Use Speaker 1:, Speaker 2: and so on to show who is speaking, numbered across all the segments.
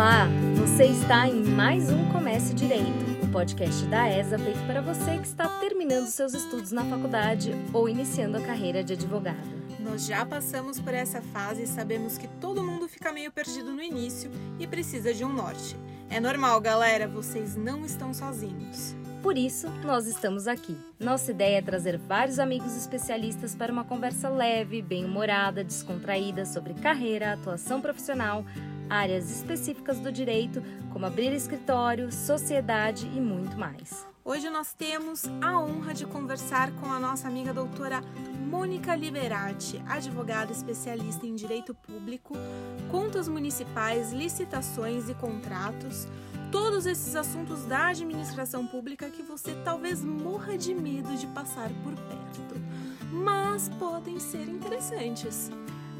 Speaker 1: Olá! Você está em mais um Comece Direito, o podcast da ESA feito para você que está terminando seus estudos na faculdade ou iniciando a carreira de advogado.
Speaker 2: Nós já passamos por essa fase e sabemos que todo mundo fica meio perdido no início e precisa de um norte. É normal, galera, vocês não estão sozinhos.
Speaker 1: Por isso, nós estamos aqui. Nossa ideia é trazer vários amigos especialistas para uma conversa leve, bem-humorada, descontraída sobre carreira, atuação profissional, áreas específicas do direito, como abrir escritório, sociedade e muito mais.
Speaker 2: Hoje nós temos a honra de conversar com a nossa amiga doutora Mônica Liberati, advogada especialista em direito público, contas municipais, licitações e contratos, todos esses assuntos da administração pública que você talvez morra de medo de passar por perto, mas podem ser interessantes.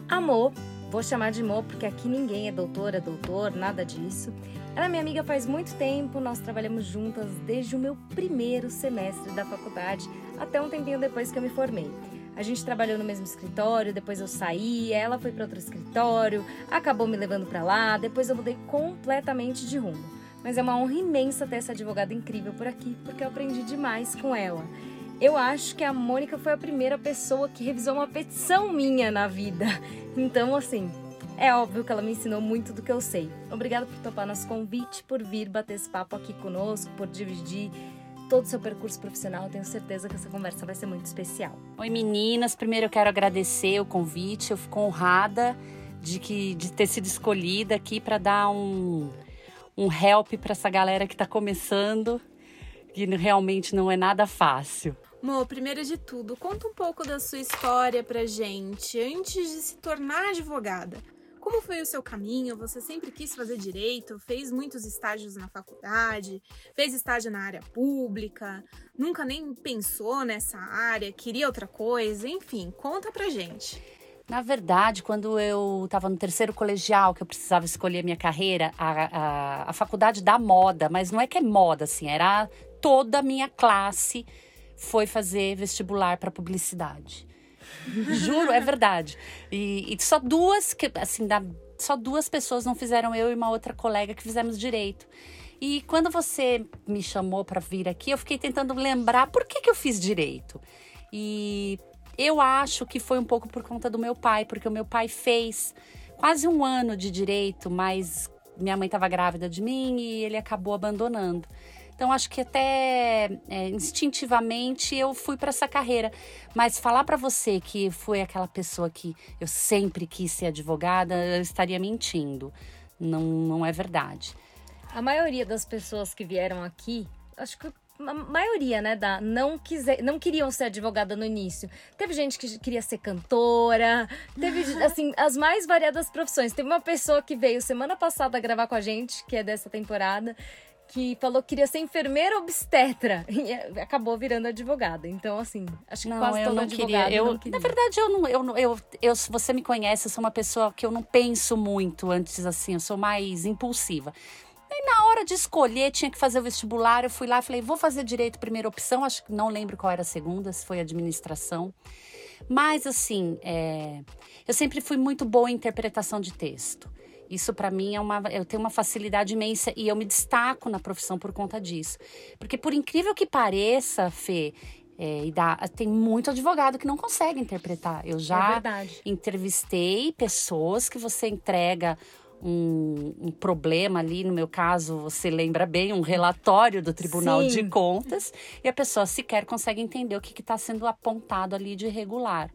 Speaker 1: Amor Vou chamar de Mo porque aqui ninguém é doutora, doutor, nada disso. Ela é minha amiga faz muito tempo, nós trabalhamos juntas desde o meu primeiro semestre da faculdade até um tempinho depois que eu me formei. A gente trabalhou no mesmo escritório, depois eu saí, ela foi para outro escritório, acabou me levando para lá, depois eu mudei completamente de rumo. Mas é uma honra imensa ter essa advogada incrível por aqui, porque eu aprendi demais com ela. Eu acho que a Mônica foi a primeira pessoa que revisou uma petição minha na vida. Então, assim, é óbvio que ela me ensinou muito do que eu sei. Obrigada por topar nosso convite, por vir bater esse papo aqui conosco, por dividir todo o seu percurso profissional. tenho certeza que essa conversa vai ser muito especial.
Speaker 3: Oi, meninas. Primeiro eu quero agradecer o convite. Eu fico honrada de, que, de ter sido escolhida aqui para dar um, um help para essa galera que está começando, que realmente não é nada fácil.
Speaker 2: Mo, primeiro de tudo, conta um pouco da sua história pra gente, antes de se tornar advogada. Como foi o seu caminho? Você sempre quis fazer direito? Fez muitos estágios na faculdade? Fez estágio na área pública? Nunca nem pensou nessa área? Queria outra coisa? Enfim, conta pra gente.
Speaker 3: Na verdade, quando eu estava no terceiro colegial, que eu precisava escolher minha carreira, a, a, a faculdade da moda, mas não é que é moda, assim, era toda a minha classe foi fazer vestibular para publicidade. Juro, é verdade. E, e, só duas, que, assim, da, só duas pessoas não fizeram, eu e uma outra colega que fizemos direito. E quando você me chamou para vir aqui, eu fiquei tentando lembrar por que, que eu fiz direito. E eu acho que foi um pouco por conta do meu pai, porque o meu pai fez quase um ano de direito, mas minha mãe estava grávida de mim e ele acabou abandonando. Então acho que até é, instintivamente eu fui para essa carreira. Mas falar para você que foi aquela pessoa que eu sempre quis ser advogada, eu estaria mentindo. Não, não é verdade.
Speaker 1: A maioria das pessoas que vieram aqui, acho que a maioria, né, da não quiser, não queriam ser advogada no início. Teve gente que queria ser cantora, teve assim as mais variadas profissões. Teve uma pessoa que veio semana passada gravar com a gente, que é dessa temporada, que falou que queria ser enfermeira obstetra e acabou virando advogada. Então, assim, acho que
Speaker 3: não,
Speaker 1: quase
Speaker 3: eu
Speaker 1: não
Speaker 3: queria. Eu, não queria. Na verdade, eu não, eu, eu, eu, você me conhece, eu sou uma pessoa que eu não penso muito antes, assim, eu sou mais impulsiva. E na hora de escolher, tinha que fazer o vestibular. Eu fui lá e falei, vou fazer direito, primeira opção. Acho que não lembro qual era a segunda, se foi administração. Mas, assim, é, eu sempre fui muito boa em interpretação de texto. Isso para mim é uma. Eu tenho uma facilidade imensa e eu me destaco na profissão por conta disso. Porque, por incrível que pareça, Fê, é, e dá, tem muito advogado que não consegue interpretar. Eu já
Speaker 1: é
Speaker 3: entrevistei pessoas que você entrega um, um, problema ali, no meu caso, você lembra bem, um relatório do Tribunal Sim. de Contas, e a pessoa sequer consegue entender o que está sendo apontado ali de irregular.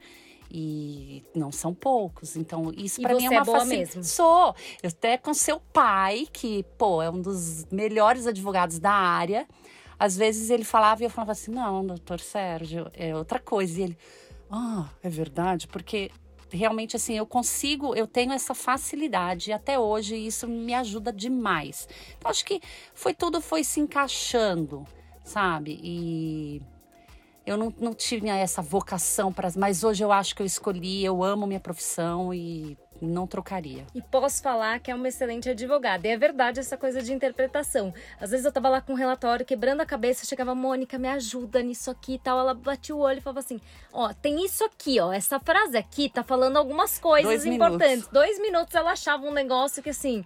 Speaker 3: E não são poucos. Então, isso para mim é uma
Speaker 1: é boa mesmo.
Speaker 3: Sou. Eu até com seu pai, que, pô, é um dos melhores advogados da área. Às vezes ele falava e eu falava assim: não, doutor Sérgio, é outra coisa. E ele, ah, é verdade, porque realmente assim eu consigo, eu tenho essa facilidade e até hoje isso me ajuda demais. Então acho que foi tudo foi se encaixando, sabe? E eu não, não tinha essa vocação para, mas hoje eu acho que eu escolhi, eu amo minha profissão e não trocaria.
Speaker 1: E posso falar que é uma excelente advogada. E é verdade essa coisa de interpretação. Às vezes eu tava lá com um relatório, quebrando a cabeça, chegava, Mônica, me ajuda nisso aqui e tal. Ela batia o olho e falava assim: Ó, tem isso aqui, ó. Essa frase aqui tá falando algumas coisas Dois importantes. Minutos. Dois minutos ela achava um negócio que assim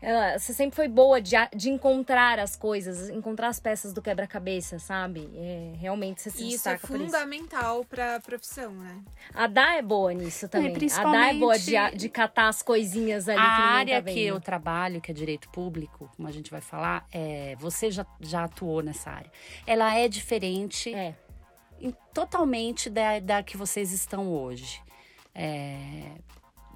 Speaker 1: ela, você sempre foi boa de, a- de encontrar as coisas, encontrar as peças do quebra-cabeça, sabe? É, realmente você se
Speaker 2: E isso é
Speaker 1: destaca isso.
Speaker 2: fundamental pra profissão, né?
Speaker 1: A Dá é boa nisso também. A Dá é
Speaker 3: principalmente-
Speaker 1: boa de, a- de catar as coisinhas ali
Speaker 3: A
Speaker 1: que
Speaker 3: área
Speaker 1: tá
Speaker 3: que eu trabalho, que é direito público, como a gente vai falar, é, você já, já atuou nessa área. Ela é diferente
Speaker 1: É.
Speaker 3: em- totalmente da, da que vocês estão hoje. É,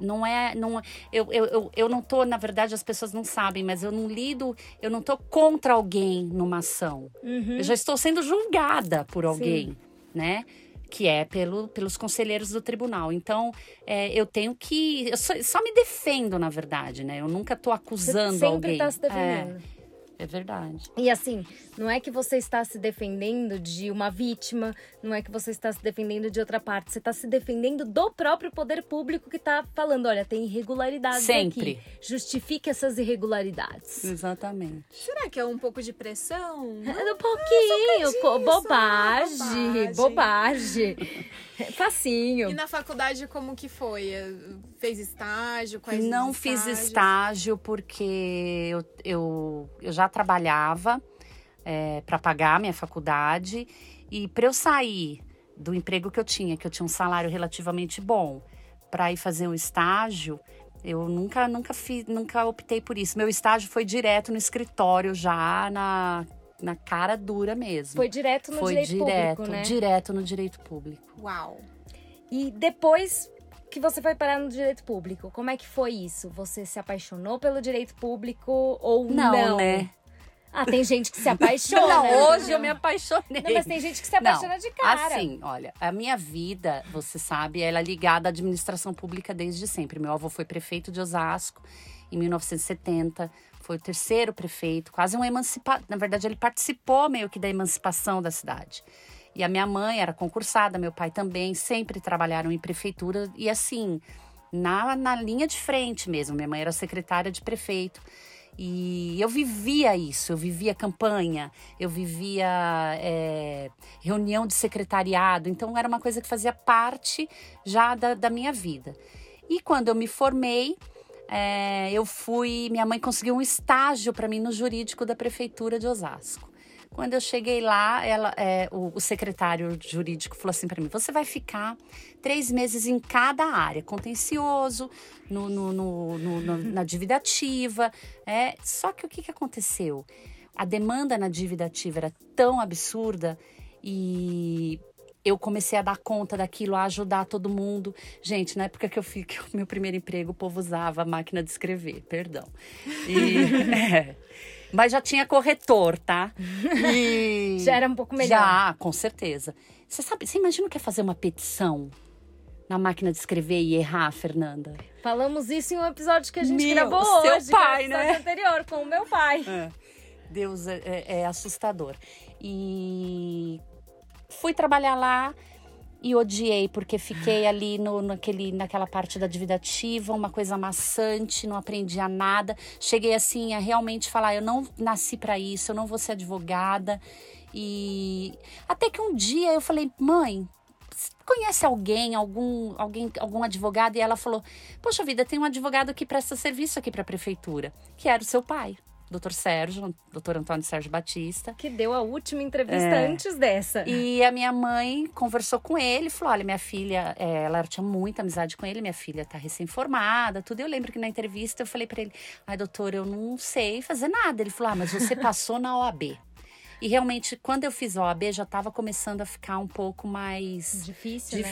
Speaker 3: não é. Não, eu, eu, eu, eu não tô, na verdade, as pessoas não sabem, mas eu não lido, eu não tô contra alguém numa ação.
Speaker 1: Uhum.
Speaker 3: Eu já estou sendo julgada por alguém, né? Que é pelo, pelos conselheiros do tribunal. Então, é, eu tenho que. Eu só, só me defendo, na verdade, né? Eu nunca tô
Speaker 1: Você
Speaker 3: acusando
Speaker 1: sempre
Speaker 3: alguém.
Speaker 1: tá se defendendo.
Speaker 3: É, é verdade.
Speaker 1: E assim, não é que você está se defendendo de uma vítima, não é que você está se defendendo de outra parte, você está se defendendo do próprio poder público que está falando, olha, tem irregularidades
Speaker 3: Sempre.
Speaker 1: aqui. Justifique essas irregularidades.
Speaker 3: Exatamente.
Speaker 2: Será que é um pouco de pressão?
Speaker 1: Um pouquinho, co-
Speaker 2: disso,
Speaker 1: bobagem,
Speaker 2: bobagem.
Speaker 1: bobagem. Facinho.
Speaker 2: E na faculdade, como que foi? Fez estágio? Quais
Speaker 3: Não fiz estágio porque eu, eu, eu já trabalhava para pagar minha faculdade e para eu sair do emprego que eu tinha, que eu tinha um salário relativamente bom, para ir fazer um estágio, eu nunca nunca fiz, nunca optei por isso. Meu estágio foi direto no escritório já na na cara dura mesmo.
Speaker 1: Foi direto no
Speaker 3: Foi
Speaker 1: direito
Speaker 3: direto,
Speaker 1: público, né?
Speaker 3: direto no direito público.
Speaker 2: Uau!
Speaker 1: E depois que você foi parar no direito público, como é que foi isso? Você se apaixonou pelo direito público ou não?
Speaker 3: Não, né?
Speaker 1: Ah, tem gente que se apaixona.
Speaker 3: Não, hoje eu me apaixonei.
Speaker 1: Não, mas tem gente que se apaixona de cara.
Speaker 3: Assim, olha, a minha vida, você sabe, ela é ligada à administração pública desde sempre. Meu avô foi prefeito de Osasco em 1970, foi o terceiro prefeito, quase um emancipado. Na verdade, ele participou meio que da emancipação da cidade. E a minha mãe era concursada, meu pai também, sempre trabalharam em prefeitura e assim, na, na linha de frente mesmo. Minha mãe era secretária de prefeito. E eu vivia isso, eu vivia campanha, eu vivia é, reunião de secretariado, então era uma coisa que fazia parte já da, da minha vida. E quando eu me formei, é, eu fui. Minha mãe conseguiu um estágio para mim no jurídico da prefeitura de Osasco. Quando eu cheguei lá, ela, é, o, o secretário jurídico falou assim para mim: você vai ficar três meses em cada área, contencioso, no, no, no, no- na dívida ativa. É, só que o que, que aconteceu? A demanda na dívida ativa era tão absurda e eu comecei a dar conta daquilo, a ajudar todo mundo. Gente, na época que eu fiz meu primeiro emprego, o povo usava a máquina de escrever, perdão. E, é. Mas já tinha corretor, tá? E-
Speaker 1: Já era um pouco melhor.
Speaker 3: Já, com certeza. Você sabe, você imagina o que é fazer uma petição na máquina de escrever e errar, Fernanda?
Speaker 1: Falamos isso em um episódio que a gente
Speaker 3: Meu,
Speaker 1: gravou
Speaker 3: seu
Speaker 1: hoje, é
Speaker 3: pai,
Speaker 1: episódio
Speaker 3: né?
Speaker 1: anterior, com o meu pai.
Speaker 3: Deus é, é- é assustador. E fui trabalhar lá e odiei, porque fiquei ali no, naquele, naquela parte da dívida ativa, uma coisa maçante, não aprendia nada. Cheguei assim a realmente falar: eu não nasci para isso, eu não vou ser advogada. E até que um dia eu falei: mãe. Conhece alguém, algum, alguém, algum advogado? E ela falou: Poxa vida, tem um advogado que presta serviço aqui para a prefeitura, que era o seu pai, doutor Sérgio, doutor Antônio Sérgio Batista.
Speaker 1: Que deu a última entrevista
Speaker 3: É.
Speaker 1: antes dessa.
Speaker 3: E a minha mãe conversou com ele e falou: Olha, minha filha, é, ela tinha muita amizade com ele, minha filha tá recém-formada, tudo. Eu lembro que na entrevista eu falei para ele: Ai, doutor, eu não sei fazer nada. Ele falou: Ah, mas você passou na OAB. E realmente, quando eu fiz a OAB, já estava começando a ficar um pouco mais
Speaker 1: Difícil, né?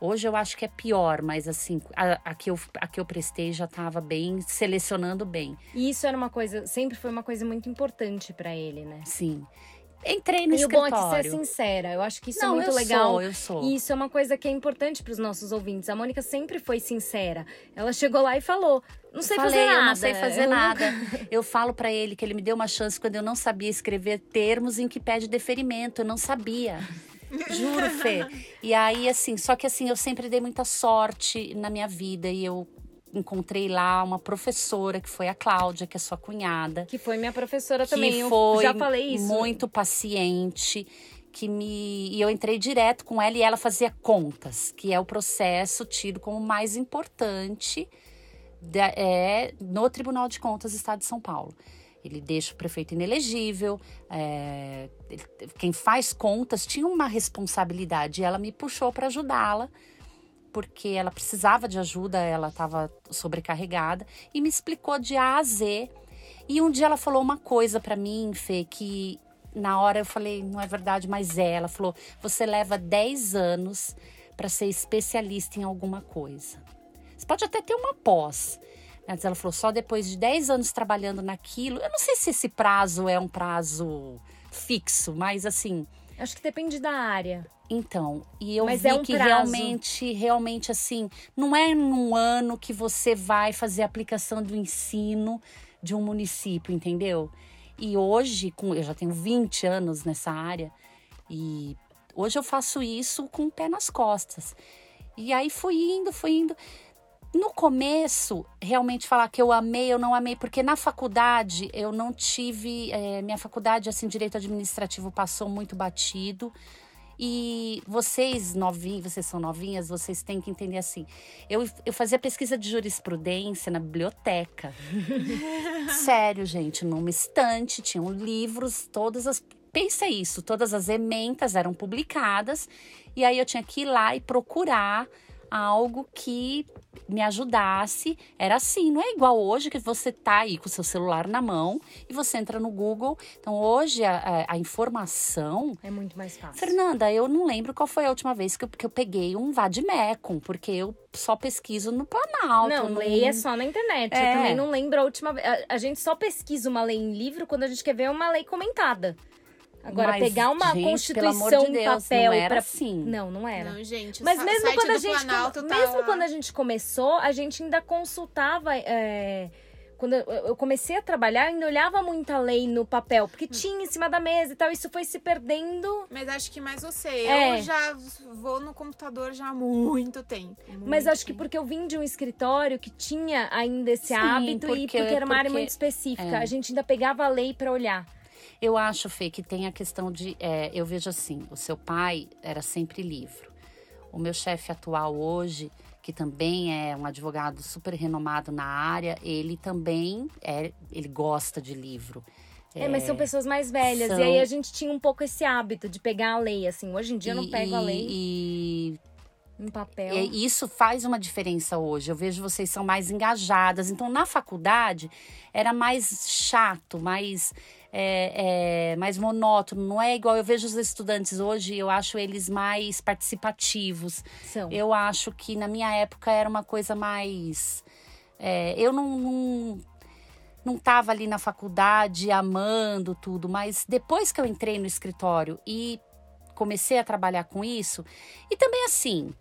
Speaker 3: Hoje eu acho que é pior, mas assim, a, a que, eu, a que eu prestei já estava bem, selecionando bem.
Speaker 1: E isso era uma coisa, sempre foi uma coisa muito importante pra ele, né?
Speaker 3: Sim. Entrei no
Speaker 1: E o bom é
Speaker 3: escritório.
Speaker 1: que você é sincera. Eu acho que isso
Speaker 3: Não,
Speaker 1: é muito
Speaker 3: eu
Speaker 1: legal.
Speaker 3: sou, eu sou.
Speaker 1: E isso é uma coisa que é importante pros nossos ouvintes. A Mônica sempre foi sincera. Ela chegou lá e falou: Não sei
Speaker 3: Falei,
Speaker 1: fazer nada.
Speaker 3: eu não sei fazer
Speaker 1: eu
Speaker 3: nada. Eu falo pra ele que ele me deu uma chance quando eu não sabia escrever termos em que pede deferimento. Eu não sabia. Juro, Fê. E aí, assim, só que assim, eu sempre dei muita sorte na minha vida e eu encontrei lá uma professora que foi a Cláudia, que é sua cunhada.
Speaker 1: Que foi minha professora também.
Speaker 3: que
Speaker 1: eu
Speaker 3: foi
Speaker 1: já falei isso.
Speaker 3: muito paciente, que me e eu entrei direto com ela e ela fazia contas, que é o processo tido como mais importante da- é no Tribunal de Contas do Estado de São Paulo. Ele deixa o prefeito inelegível. é, quem faz contas tinha uma responsabilidade. E ela me puxou para ajudá-la, porque ela precisava de ajuda, ela estava sobrecarregada. E me explicou de A a Z. E um dia ela falou uma coisa para mim, Fê, que na hora eu falei, não é verdade, mas é. Ela falou: você leva 10 anos para ser especialista em alguma coisa. Você pode até ter uma pós. Ela falou, só depois de 10 anos trabalhando naquilo. Eu não sei se esse prazo é um prazo fixo, mas assim.
Speaker 1: Acho que depende da área.
Speaker 3: Então, e eu
Speaker 1: Mas
Speaker 3: vi
Speaker 1: é um
Speaker 3: que
Speaker 1: prazo.
Speaker 3: realmente, realmente assim, não é num ano que você vai fazer a aplicação do ensino de um município, entendeu? E hoje, com, eu já tenho 20 anos nessa área, e hoje eu faço isso com o pé nas costas. E aí fui indo, fui indo. No começo, realmente falar que eu amei, eu não amei, porque na faculdade eu não tive. eh, minha faculdade, assim, direito administrativo passou muito batido. E vocês, novinhos, vocês são novinhas, vocês têm que entender assim. Eu, eu fazia pesquisa de jurisprudência na biblioteca. Sério, gente, numa estante, tinham livros, todas as. Pensa isso, todas as ementas eram publicadas, e aí eu tinha que ir lá e procurar algo que me ajudasse. Era assim, não é igual hoje que você tá aí com o seu celular na mão e você entra no Google. Então, hoje a, a- a informação
Speaker 1: É muito mais fácil.
Speaker 3: Fernanda, eu não lembro qual foi a última vez que eu, que eu peguei um Vademecum, porque eu só pesquiso no Planalto.
Speaker 1: Não,
Speaker 3: no-
Speaker 1: lei é só na internet.
Speaker 3: É.
Speaker 1: Eu também não lembro a última vez. A, a gente só pesquisa uma lei em livro quando a gente quer ver uma lei comentada. Agora,
Speaker 3: Mas,
Speaker 1: pegar uma
Speaker 3: gente,
Speaker 1: constituição
Speaker 3: de
Speaker 1: em
Speaker 3: Deus,
Speaker 1: papel
Speaker 3: não era
Speaker 1: pra...
Speaker 3: assim.
Speaker 1: Não, não era.
Speaker 2: Não, gente, o
Speaker 1: Mas mesmo quando a
Speaker 2: do
Speaker 1: gente
Speaker 2: Planalto tá
Speaker 1: mesmo
Speaker 2: lá.
Speaker 1: quando a gente começou, a gente ainda consultava. é, Quando eu- comecei a trabalhar, eu ainda olhava muita lei no papel,
Speaker 2: Hum.
Speaker 1: porque tinha em cima da mesa e tal. Isso foi se perdendo.
Speaker 2: Mas acho que mais você.
Speaker 1: É.
Speaker 2: Eu já vou no computador já há muito tempo.
Speaker 1: Mas
Speaker 2: Muito
Speaker 1: acho que
Speaker 2: tempo.
Speaker 1: porque eu vim de um escritório que tinha ainda esse
Speaker 3: Sim,
Speaker 1: hábito e
Speaker 3: porque-
Speaker 1: porque era uma área
Speaker 3: porque-
Speaker 1: muito específica.
Speaker 3: é.
Speaker 1: A gente ainda pegava a lei pra olhar.
Speaker 3: Eu acho, Fê, que tem a questão de. é, eu vejo assim: o seu pai era sempre livro. O meu chefe atual hoje, que também é um advogado super renomado na área, ele também é, ele gosta de livro.
Speaker 1: É, mas são pessoas mais velhas.
Speaker 3: são-
Speaker 1: E aí a gente tinha um pouco esse hábito de pegar a lei, assim. Hoje em dia eu não
Speaker 3: E-
Speaker 1: pego a lei
Speaker 3: E,
Speaker 1: em papel.
Speaker 3: e isso faz uma diferença hoje. Eu vejo vocês são mais engajadas. Então, na faculdade, era mais chato, mais, é, é, mais monótono. Não é igual. Eu vejo os estudantes hoje, eu acho eles mais participativos.
Speaker 1: São.
Speaker 3: Eu acho que na minha época era uma coisa mais. é, eu não, não, não tava ali na faculdade amando tudo, mas depois que eu entrei no escritório e comecei a trabalhar com isso, e também assim,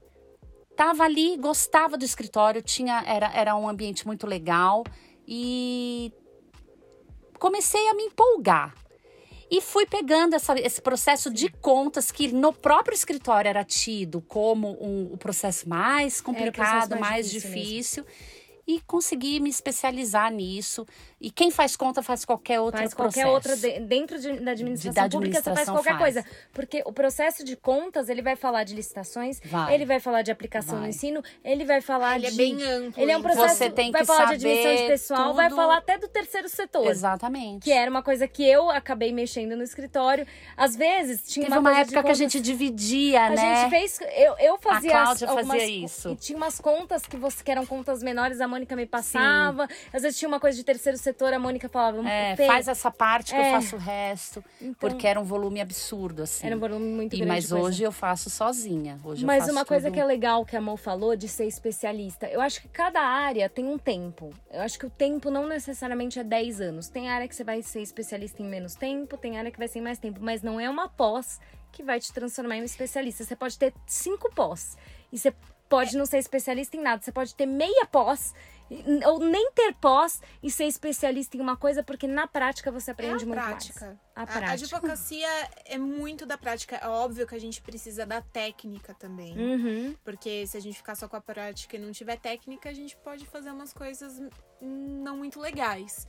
Speaker 3: tava ali, gostava do escritório, tinha era, era um ambiente muito legal e comecei a me empolgar. E fui pegando essa- esse processo de contas que no próprio escritório era tido como um- o processo mais complicado,
Speaker 1: mais
Speaker 3: mais,
Speaker 1: difícil
Speaker 3: difícil. E consegui me especializar nisso. E quem faz conta faz qualquer outro
Speaker 1: Faz
Speaker 3: processo.
Speaker 1: qualquer outra de- dentro de- da administração
Speaker 3: da
Speaker 1: pública, você faz
Speaker 3: administração
Speaker 1: qualquer
Speaker 3: faz.
Speaker 1: coisa. Porque o processo de contas, ele vai falar de licitações,
Speaker 3: Vai.
Speaker 1: ele vai falar de aplicação no
Speaker 3: Vai.
Speaker 1: ensino, ele vai falar
Speaker 2: Ele é
Speaker 1: de.
Speaker 2: bem amplo.
Speaker 1: Ele é um
Speaker 2: então.
Speaker 1: processo.
Speaker 3: Você tem
Speaker 1: vai
Speaker 3: que
Speaker 1: falar de admissão de
Speaker 3: saber
Speaker 1: pessoal, vai
Speaker 3: tudo.
Speaker 1: falar até do terceiro setor.
Speaker 3: Exatamente.
Speaker 1: Que era uma coisa que eu acabei mexendo no escritório. Às vezes tinha
Speaker 3: Teve
Speaker 1: uma,
Speaker 3: uma
Speaker 1: de
Speaker 3: época que a gente dividia,
Speaker 1: A
Speaker 3: né?
Speaker 1: gente fez. Eu, eu fazia. as-
Speaker 3: Cláudia fazia
Speaker 1: algumas-
Speaker 3: isso.
Speaker 1: E tinha umas contas que, você, que eram contas menores, a Mônica me passava. Às vezes tinha uma coisa de terceiro setor, a Mônica falava.
Speaker 3: É,
Speaker 1: "Fê,
Speaker 3: faz essa parte que
Speaker 1: É.
Speaker 3: eu faço o resto.
Speaker 1: Então-
Speaker 3: porque era um volume absurdo, assim.
Speaker 1: Era um volume muito
Speaker 3: E,
Speaker 1: grande.
Speaker 3: mas hoje eu faço sozinha. Hoje
Speaker 1: Mas uma coisa
Speaker 3: tudo.
Speaker 1: que é legal que a Mo falou de ser especialista, eu acho que cada área tem um tempo. Eu acho que o tempo não necessariamente é 10 anos. Tem área que você vai ser especialista em menos tempo, tem área que vai ser em mais tempo, mas não é uma pós que vai te transformar em um especialista. Você pode ter cinco pós e você pode não ser especialista em nada. Você pode ter meia pós ou nem ter pós e ser especialista em uma coisa, porque na prática você
Speaker 2: É
Speaker 1: aprende
Speaker 2: a
Speaker 1: muito
Speaker 2: prática.
Speaker 1: mais. A
Speaker 2: A, a
Speaker 1: prática.
Speaker 2: advocacia é muito da prática. É óbvio que a gente precisa da técnica também.
Speaker 1: Uhum.
Speaker 2: Porque se a gente ficar só com a prática e não tiver técnica, a gente pode fazer umas coisas não muito legais.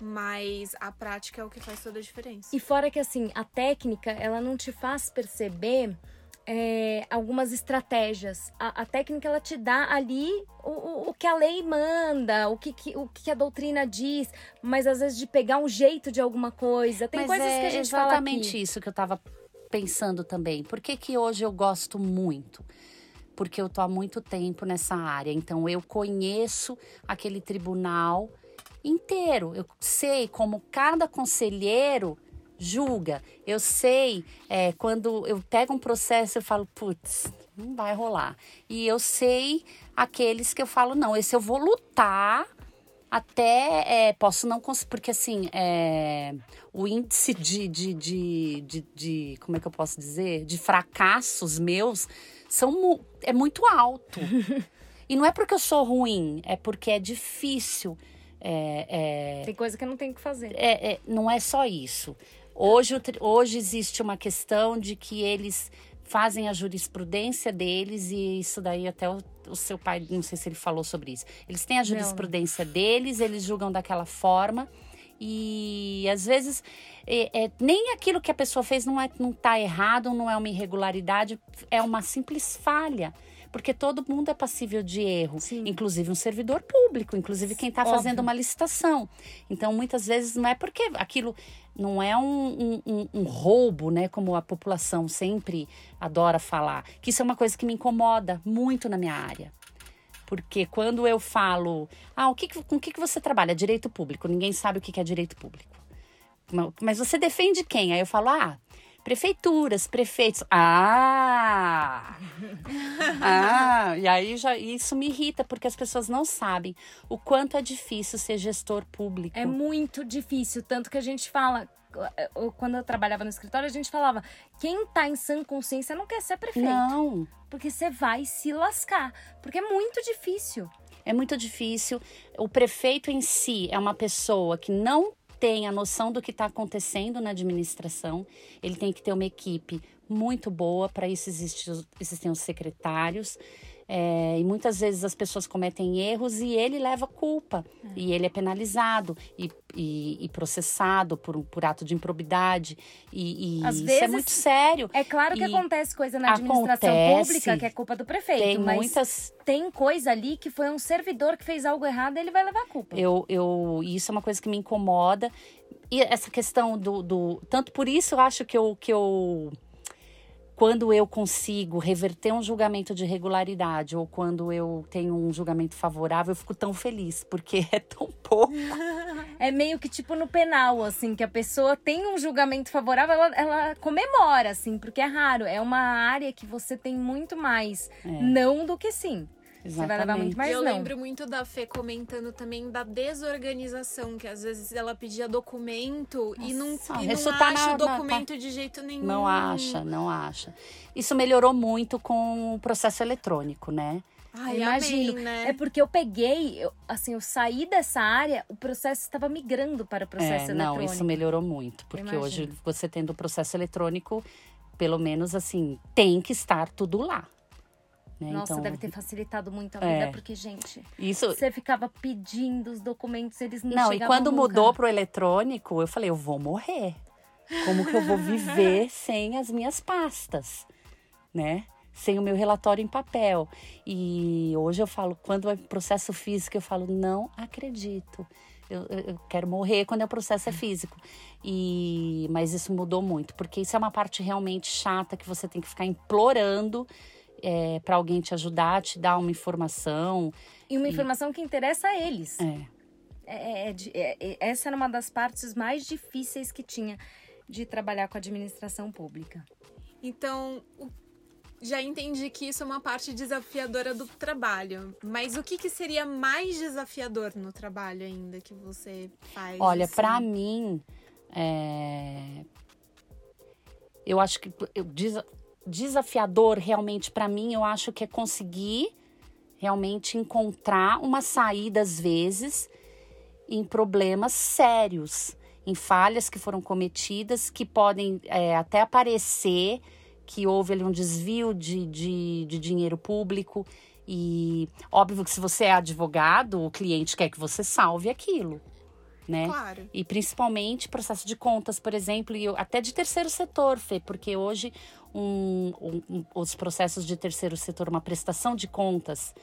Speaker 2: Mas a prática é o que faz toda a diferença.
Speaker 1: E fora que assim, a técnica, ela não te faz perceber é, algumas estratégias. A, a, técnica ela te dá ali o, o, o que a lei manda, o que, que, o que a doutrina diz, mas às vezes de pegar um jeito de alguma coisa. Tem
Speaker 3: mas
Speaker 1: coisas
Speaker 3: é
Speaker 1: que a gente
Speaker 3: exatamente
Speaker 1: fala aqui.
Speaker 3: isso que eu estava pensando também. Por que, que hoje eu gosto muito? Porque eu tô há muito tempo nessa área, então eu conheço aquele tribunal inteiro. Eu sei como cada conselheiro julga. Eu sei, é, quando eu pego um processo, eu falo, putz, não vai rolar. E eu sei aqueles que eu falo, não, esse eu vou lutar até é, posso não conseguir, porque assim, é, o índice de, de, de, de, de, como é que eu posso dizer, de fracassos meus são, é muito alto. e não é porque eu sou ruim, é porque é difícil. É,
Speaker 1: é, tem coisa que eu não tenho que fazer.
Speaker 3: É, é, não é só isso. Hoje, hoje existe uma questão de que eles fazem a jurisprudência deles e isso daí até o, o, seu pai, não sei se ele falou sobre isso. Eles têm a jurisprudência não. deles, eles julgam daquela forma e às vezes é, é, nem aquilo que a pessoa fez não é não está errado, não é uma irregularidade, é uma simples falha porque todo mundo é passível de erro, Sim. inclusive um servidor público, inclusive quem está fazendo uma licitação. Então, muitas vezes não é porque aquilo não é um, um, um, roubo, né? Como a população sempre adora falar. Que isso é uma coisa que me incomoda muito na minha área. Porque quando eu falo, ah, o que, com o que, você trabalha? Direito público. Ninguém sabe o que é direito público. Mas você defende quem? Aí eu falo, ah, prefeituras, prefeitos. Ah! ah! E aí já isso me irrita porque as pessoas não sabem o quanto é difícil ser gestor público.
Speaker 1: É muito difícil, tanto que a gente fala quando eu trabalhava no escritório, a gente falava: quem tá em sã consciência não quer ser prefeito.
Speaker 3: Não.
Speaker 1: Porque você vai se lascar. Porque é muito difícil.
Speaker 3: É muito difícil. O prefeito em si é uma pessoa que não tem a noção do que está acontecendo na administração, ele tem que ter uma equipe muito boa, para isso existem, existem os secretários. É, e muitas vezes as pessoas cometem erros e ele leva culpa. É. E ele é penalizado e, e, e, processado por, por ato de improbidade. E, e
Speaker 1: Às
Speaker 3: isso
Speaker 1: vezes,
Speaker 3: é muito sério.
Speaker 1: É claro que acontece coisa na administração acontece, pública que é culpa do prefeito.
Speaker 3: Tem
Speaker 1: mas
Speaker 3: muitas...
Speaker 1: tem coisa ali que foi um servidor que fez algo errado e ele vai levar a culpa.
Speaker 3: Eu, eu, isso é uma coisa que me incomoda. E essa questão do, do. Tanto por isso eu acho que eu. Que eu quando eu consigo reverter um julgamento de regularidade ou quando eu tenho um julgamento favorável, eu fico tão feliz, porque é tão pouco.
Speaker 1: É meio que tipo no penal, assim, que a pessoa tem um julgamento favorável, ela, ela comemora, assim, porque é raro. É uma área que você tem muito mais é. não do que sim. Exatamente. Você vai levar muito mais
Speaker 2: Eu
Speaker 1: não.
Speaker 2: lembro muito da Fê comentando também da desorganização, que às vezes ela pedia documento Nossa, e não, e não acha o documento de jeito nenhum.
Speaker 3: Não acha, não acha. Isso melhorou muito com o processo eletrônico, né?
Speaker 1: Ah, imagino. Amém, né? É porque eu peguei, eu, assim, eu saí dessa área, o processo estava migrando para o processo
Speaker 3: é,
Speaker 1: eletrônico.
Speaker 3: Não, isso melhorou muito, porque hoje você tendo o processo eletrônico, pelo menos assim, tem que estar tudo lá.
Speaker 1: Né? Nossa, então, deve ter facilitado muito a vida, é, porque, gente, isso... você ficava pedindo os documentos, eles não Não,
Speaker 3: e quando
Speaker 1: nunca.
Speaker 3: mudou pro eletrônico, eu falei, eu vou morrer. Como que eu vou viver sem as minhas pastas, né? Sem o meu relatório em papel. E hoje eu falo, quando é processo físico, eu falo, não acredito. Eu, eu, quero morrer quando o processo é físico. E mas isso mudou muito, porque isso é uma parte realmente chata que você tem que ficar implorando é, para alguém te ajudar, te dar uma informação.
Speaker 1: E uma informação que interessa a eles.
Speaker 3: É.
Speaker 1: É, é, é, essa era uma das partes mais difíceis que tinha de trabalhar com a administração pública.
Speaker 2: Então, já entendi que isso é uma parte desafiadora do trabalho. Mas o que, que seria mais desafiador no trabalho ainda que você faz?
Speaker 3: Olha, assim? para mim, é... eu acho que eu, desafiador realmente para mim, eu acho que é conseguir realmente encontrar uma saída às vezes em problemas sérios, em falhas que foram cometidas que podem é, até aparecer que houve ali um desvio de, de, de dinheiro público e óbvio que se você é advogado, o cliente quer que você salve aquilo. né?
Speaker 2: Claro.
Speaker 3: E principalmente processo de contas, por exemplo, e eu- até de terceiro setor, Fê, porque hoje um- um- os processos de terceiro setor, uma prestação de contas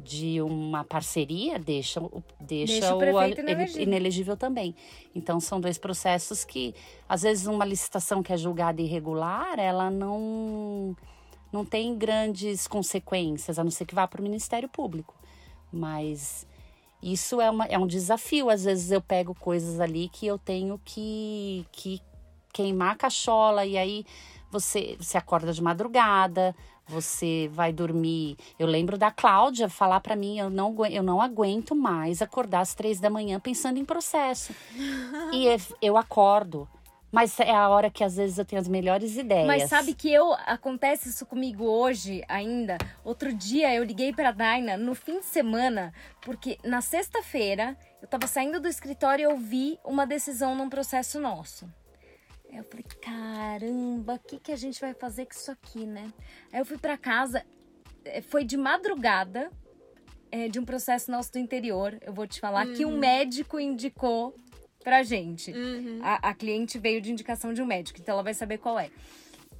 Speaker 3: de uma parceria deixa, deixa,
Speaker 1: Deixa o prefeito
Speaker 3: ele-
Speaker 1: inelegível.
Speaker 3: inelegível também. Então são dois processos que, às vezes, uma licitação que é julgada irregular, ela não, não tem grandes consequências, a não ser que vá para o Ministério Público. Mas isso é, uma, é um desafio. Às vezes eu pego coisas ali que eu tenho que, que queimar a cachola e aí você se acorda de madrugada, você vai dormir. Eu lembro da Cláudia falar para mim, eu não, eu não aguento mais acordar às três da manhã pensando em processo. e eu- acordo. Mas é a hora que às vezes eu tenho as melhores ideias.
Speaker 1: Mas sabe que eu acontece isso comigo hoje ainda. Outro dia eu liguei pra Daina no fim de semana, porque na sexta-feira eu tava saindo do escritório e eu vi uma decisão num processo nosso. Eu falei, caramba, o que, que a gente vai fazer com isso aqui, né? Aí eu fui pra casa, eh, foi de madrugada, eh, de um processo nosso do interior. Eu vou te falar que um médico indicou pra gente.
Speaker 2: Uhum.
Speaker 1: A, a cliente veio de indicação de um médico, então ela vai saber qual é.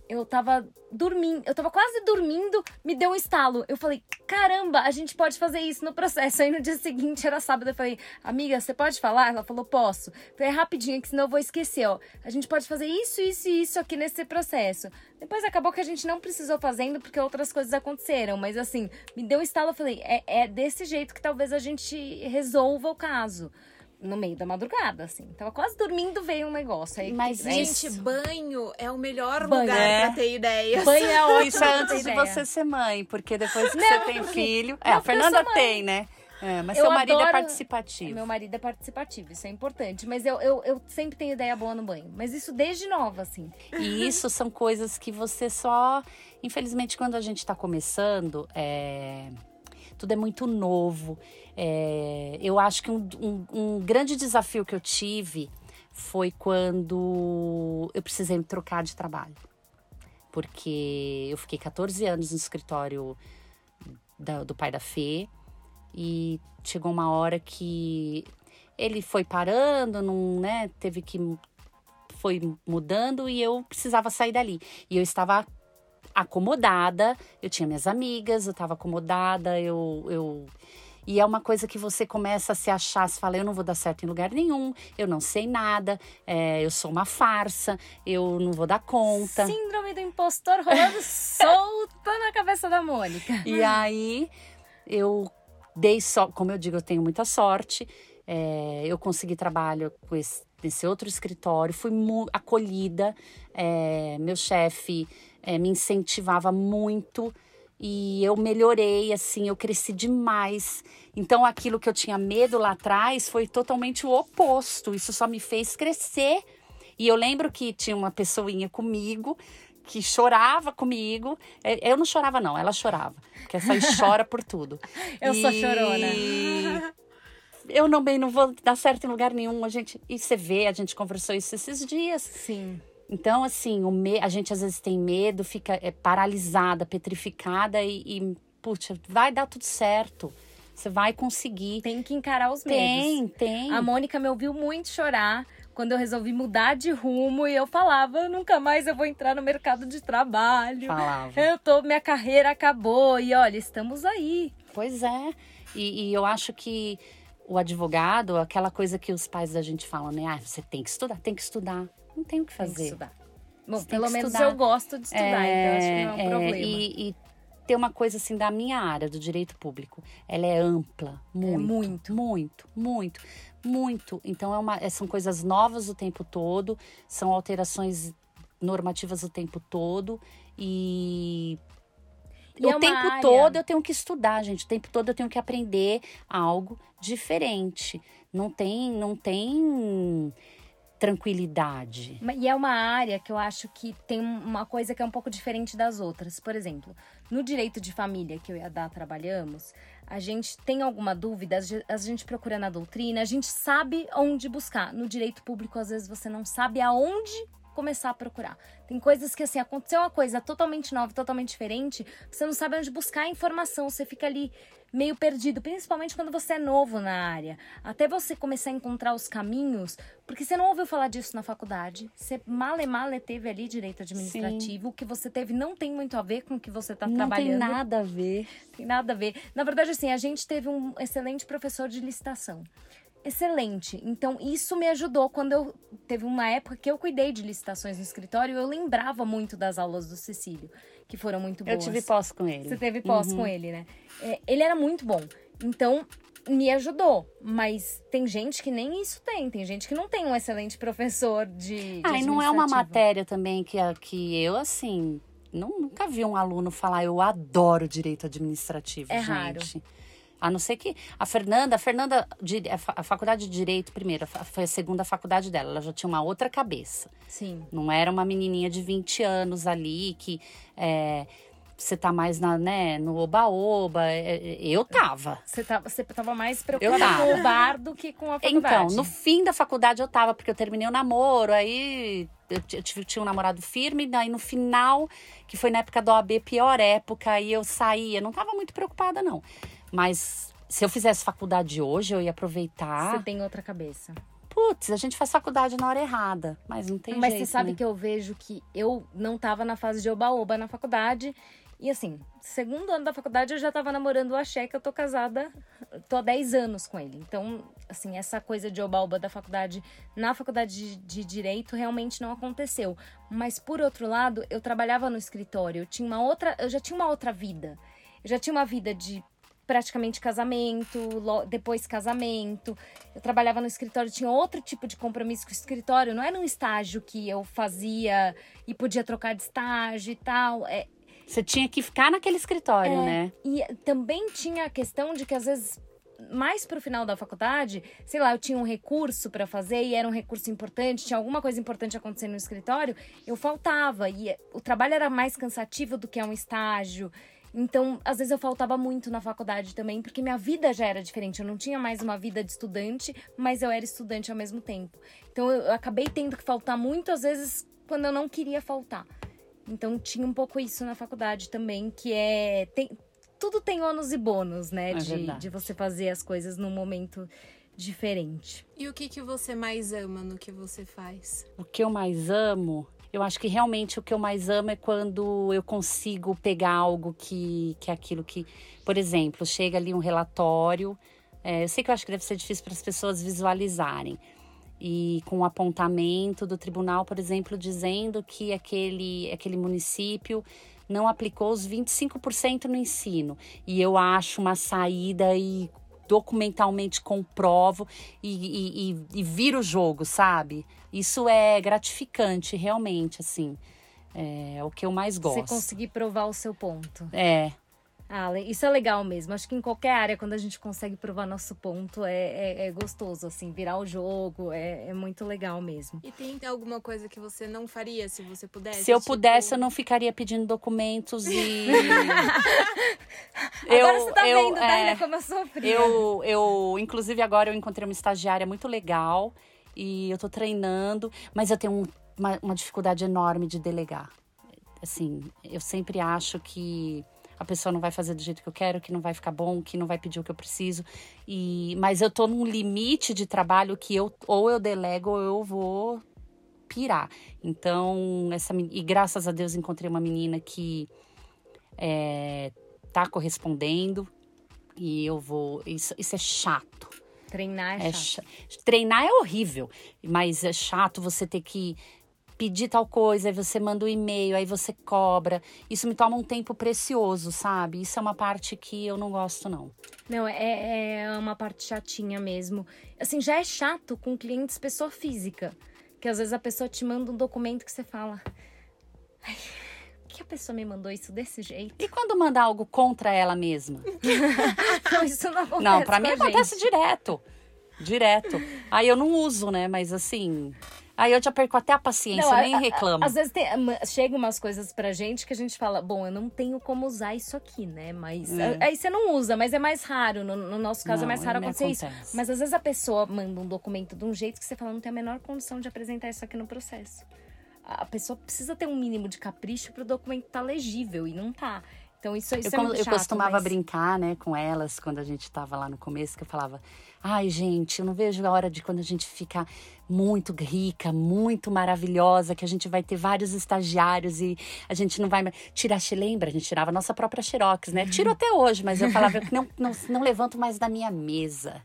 Speaker 1: Eu tava dormindo, eu tava quase dormindo, me deu um estalo. Eu falei, caramba, a gente pode fazer isso no processo. Aí no dia seguinte era sábado, eu falei, amiga, você pode falar? Ela falou, posso. Eu Falei, rapidinho, que senão eu vou esquecer, ó. A gente pode fazer isso, isso e isso aqui nesse processo. Depois acabou que a gente não precisou fazendo porque outras coisas aconteceram. Mas assim, me deu um estalo, eu falei, é, é desse jeito que talvez a gente resolva o caso. No meio da madrugada, assim. Tava quase dormindo, veio um negócio. Aí,
Speaker 3: Mas
Speaker 1: aí-
Speaker 2: Gente, banho é o melhor
Speaker 1: Banho.
Speaker 2: lugar
Speaker 3: É.
Speaker 2: pra ter ideias.
Speaker 1: Banho é ótimo.
Speaker 3: Isso é antes de você ser mãe, porque depois que
Speaker 1: Não,
Speaker 3: você tem filho. É,
Speaker 1: não,
Speaker 3: a
Speaker 1: porque eu
Speaker 3: Fernanda tem, né? É, mas
Speaker 1: Eu
Speaker 3: seu marido é
Speaker 1: adoro-
Speaker 3: participativo.
Speaker 1: Meu marido é participativo, isso é importante. Mas eu, eu, eu sempre tenho ideia boa no banho. Mas isso desde nova, assim.
Speaker 3: E isso são coisas que você só. Infelizmente, quando a gente está começando, é, tudo é muito novo. É, eu acho que um, um- um grande desafio que eu tive foi quando eu precisei me trocar de trabalho. Porque eu fiquei 14 anos no escritório da- do pai da Fê e chegou uma hora que ele foi parando, não, né, teve que foi mudando e eu precisava sair dali. E eu estava acomodada, eu tinha minhas amigas, eu estava acomodada, eu, eu. E é uma coisa que você começa a se achar, se fala, eu não vou dar certo em lugar nenhum, eu não sei nada, é, eu sou uma farsa, eu não vou dar conta.
Speaker 1: Síndrome do impostor rolando solta na cabeça da Mônica.
Speaker 3: E aí eu dei só, como eu digo, eu tenho muita sorte. é, eu consegui trabalho com esse, nesse outro escritório, fui acolhida. é, meu chefe é, me incentivava muito e eu melhorei, assim, eu cresci demais. Então aquilo que eu tinha medo lá atrás foi totalmente o oposto. Isso só me fez crescer. E eu lembro que tinha uma pessoinha comigo que chorava comigo. É, Eu não chorava, não, ela chorava. Porque essa aí chora por tudo.
Speaker 1: Eu sou
Speaker 3: E
Speaker 1: chorona.
Speaker 3: Eu não bem não vou dar certo em lugar nenhum. A gente, e você vê, a gente conversou isso esses dias.
Speaker 1: Sim.
Speaker 3: Então, assim, o me, a gente às vezes tem medo, fica é, paralisada, petrificada e, e, putz, vai dar tudo certo. Você vai conseguir.
Speaker 1: Tem que encarar os medos.
Speaker 3: Tem, tem.
Speaker 1: A Mônica me ouviu muito chorar quando eu resolvi mudar de rumo e eu falava, nunca mais eu vou entrar no mercado de trabalho.
Speaker 3: Falava.
Speaker 1: Eu tô, minha carreira acabou e olha, estamos aí.
Speaker 3: Pois é. E, e eu acho que o advogado, aquela coisa que os pais da gente falam, né? Ah, você tem que estudar, tem que estudar. Não tem o que
Speaker 1: Tem que
Speaker 3: fazer.
Speaker 1: estudar. Bom, pelo
Speaker 3: que
Speaker 1: menos
Speaker 3: estudar.
Speaker 1: eu gosto de estudar, então acho que não é um
Speaker 3: É,
Speaker 1: problema.
Speaker 3: E, e ter uma coisa assim da minha área, do direito público. Ela é ampla, muito.
Speaker 1: muito.
Speaker 3: Muito, muito, muito. Então é uma, é- são coisas novas o tempo todo, são alterações normativas o tempo todo e
Speaker 1: E
Speaker 3: o
Speaker 1: é
Speaker 3: tempo
Speaker 1: área-
Speaker 3: todo eu tenho que estudar, gente. O tempo todo eu tenho que aprender algo diferente. Não tem, não tem tranquilidade.
Speaker 1: E é uma área que eu acho que tem uma coisa que é um pouco diferente das outras. Por exemplo, no direito de família que eu e a Dá trabalhamos, a gente tem alguma dúvida, a gente procura na doutrina, a gente sabe onde buscar. No direito público, às vezes, você não sabe aonde começar a procurar. Tem coisas que, assim, aconteceu uma coisa totalmente nova, totalmente diferente, você não sabe onde buscar a informação, você fica ali meio perdido, principalmente quando você é novo na área. Até você começar a encontrar os caminhos, porque você não ouviu falar disso na faculdade. Você male male teve ali direito administrativo, Sim. o que você teve não tem muito a ver com o que você está trabalhando.
Speaker 3: Não tem nada a ver.
Speaker 1: Tem nada a ver. Na verdade, assim, a gente teve um excelente professor de licitação excelente. Então, isso me ajudou quando eu. Teve uma época que eu cuidei de licitações no escritório, eu lembrava muito das aulas do Cecílio, que foram muito boas.
Speaker 3: Eu tive pós com ele.
Speaker 1: Você teve pós uhum. com ele, né? É, ele era muito bom. Então, me ajudou. Mas tem gente que nem isso tem. Tem gente que não tem um excelente professor de. de
Speaker 3: ah, e não é uma matéria também que, que eu, assim. Não, nunca vi um aluno falar, eu adoro direito administrativo. É gente. raro. A não ser que a Fernanda, a Fernanda, a faculdade de direito, primeiro, foi a segunda faculdade dela, ela já tinha uma outra cabeça.
Speaker 1: Sim.
Speaker 3: Não era uma menininha de 20 anos ali que é, você tá mais na, né, no oba-oba. É, é, eu tava.
Speaker 1: Você tava, você tava mais preocupada com o bar do que com a faculdade.
Speaker 3: Então, no fim da faculdade eu tava, porque eu terminei o namoro, aí eu, eu tinha um namorado firme, daí no final, que foi na época do OAB, pior época, aí eu saía, não tava muito preocupada, não. Mas se eu fizesse faculdade hoje, eu ia aproveitar.
Speaker 1: Você tem outra cabeça.
Speaker 3: Putz, a gente faz faculdade na hora errada, mas não tem
Speaker 1: mas
Speaker 3: jeito.
Speaker 1: Mas você sabe
Speaker 3: né?
Speaker 1: que eu vejo que eu não tava na fase de oba-oba na faculdade. E assim, segundo ano da faculdade eu já tava namorando o Axé, que eu tô casada, tô há 10 anos com ele. Então, assim, essa coisa de oba-oba da faculdade, na faculdade de, de, Direito, realmente não aconteceu. Mas, por outro lado, eu trabalhava no escritório, eu tinha uma outra, eu já tinha uma outra vida. Eu já tinha uma vida de praticamente casamento, depois casamento. Eu trabalhava no escritório, tinha outro tipo de compromisso com o escritório, não era um estágio que eu fazia e podia trocar de estágio e tal. É,
Speaker 3: Você tinha que ficar naquele escritório, é, né?
Speaker 1: E também tinha a questão de que às vezes mais pro final da faculdade, sei lá, eu tinha um recurso para fazer e era um recurso importante, tinha alguma coisa importante acontecendo no escritório, eu faltava e o trabalho era mais cansativo do que um estágio. Então, às vezes eu faltava muito na faculdade também, porque minha vida já era diferente. Eu não tinha mais uma vida de estudante, mas eu era estudante ao mesmo tempo. Então, eu acabei tendo que faltar muito, às vezes, quando eu não queria faltar. Então, tinha um pouco isso na faculdade também, que é. Tem, tudo tem ônus e bônus, né? É de, de você fazer as coisas num momento diferente.
Speaker 2: E o que, que você mais ama no que você faz?
Speaker 3: O que eu mais amo eu acho que realmente o que eu mais amo é quando eu consigo pegar algo que, que é aquilo que, por exemplo, chega ali um relatório. É, eu sei que eu acho que deve ser difícil para as pessoas visualizarem. E com o um apontamento do tribunal, por exemplo, dizendo que aquele, aquele município não aplicou os 25% no ensino. E eu acho uma saída e documentalmente comprovo e, e, e, e viro o jogo, sabe? Isso é gratificante, realmente, assim. É o que eu mais gosto.
Speaker 1: Você conseguir provar o seu ponto.
Speaker 3: É.
Speaker 1: Ah, isso é legal mesmo. Acho que em qualquer área, quando a gente consegue provar nosso ponto, é, é, é gostoso, assim, virar o jogo, é, é, muito legal mesmo.
Speaker 2: E tem alguma coisa que você não faria se você pudesse?
Speaker 3: Se eu tipo... pudesse, eu não ficaria pedindo documentos e.
Speaker 1: eu, agora você tá eu, vendo, tá, é, como eu sofri.
Speaker 3: Eu, eu, inclusive, agora eu encontrei uma estagiária muito legal e eu tô treinando, mas eu tenho um, uma, uma dificuldade enorme de delegar. Assim, eu sempre acho que a pessoa não vai fazer do jeito que eu quero, que não vai ficar bom, que não vai pedir o que eu preciso. E mas eu tô num limite de trabalho que eu ou eu delego ou eu vou pirar. Então, essa e graças a Deus encontrei uma menina que é, tá correspondendo e eu vou. Isso, isso é chato.
Speaker 1: Treinar é, é chato.
Speaker 3: Treinar é horrível, mas é chato você ter que pedir tal coisa, aí você manda um e-mail, aí você cobra. Isso me toma um tempo precioso, sabe? Isso é uma parte que eu não gosto, não.
Speaker 1: Não, é, é uma parte chatinha mesmo. Assim, já é chato com clientes pessoa física. Que às vezes a pessoa te manda um documento que você fala. Ai, que a pessoa me mandou isso desse jeito?
Speaker 3: E quando manda algo contra ela mesma?
Speaker 1: não, isso não acontece.
Speaker 3: Não, pra mim acontece direto. Direto. Aí eu não uso, né? Mas assim. Aí eu já perco até a paciência, não, nem a, reclamo.
Speaker 1: Às vezes tem, chegam umas coisas pra gente que a gente fala, bom, eu não tenho como usar isso aqui, né? Mas é. aí você não usa, mas é mais raro. No, no nosso caso é não, é mais raro acontecer acontece. isso. Mas às vezes a pessoa manda um documento de um jeito que você fala, não tem a menor condição de apresentar isso aqui no processo. A pessoa precisa ter um mínimo de capricho para o documento estar tá legível e não tá. Então isso, isso
Speaker 3: eu,
Speaker 1: é muito
Speaker 3: eu
Speaker 1: chato,
Speaker 3: costumava
Speaker 1: mas...
Speaker 3: brincar, né, com elas quando a gente estava lá no começo, que eu falava: "Ai, gente, eu não vejo a hora de quando a gente ficar muito rica, muito maravilhosa, que a gente vai ter vários estagiários e a gente não vai tirar, lembra? A gente tirava a nossa própria xerox, né? Tiro até hoje, mas eu falava que não, não, não levanto mais da minha mesa.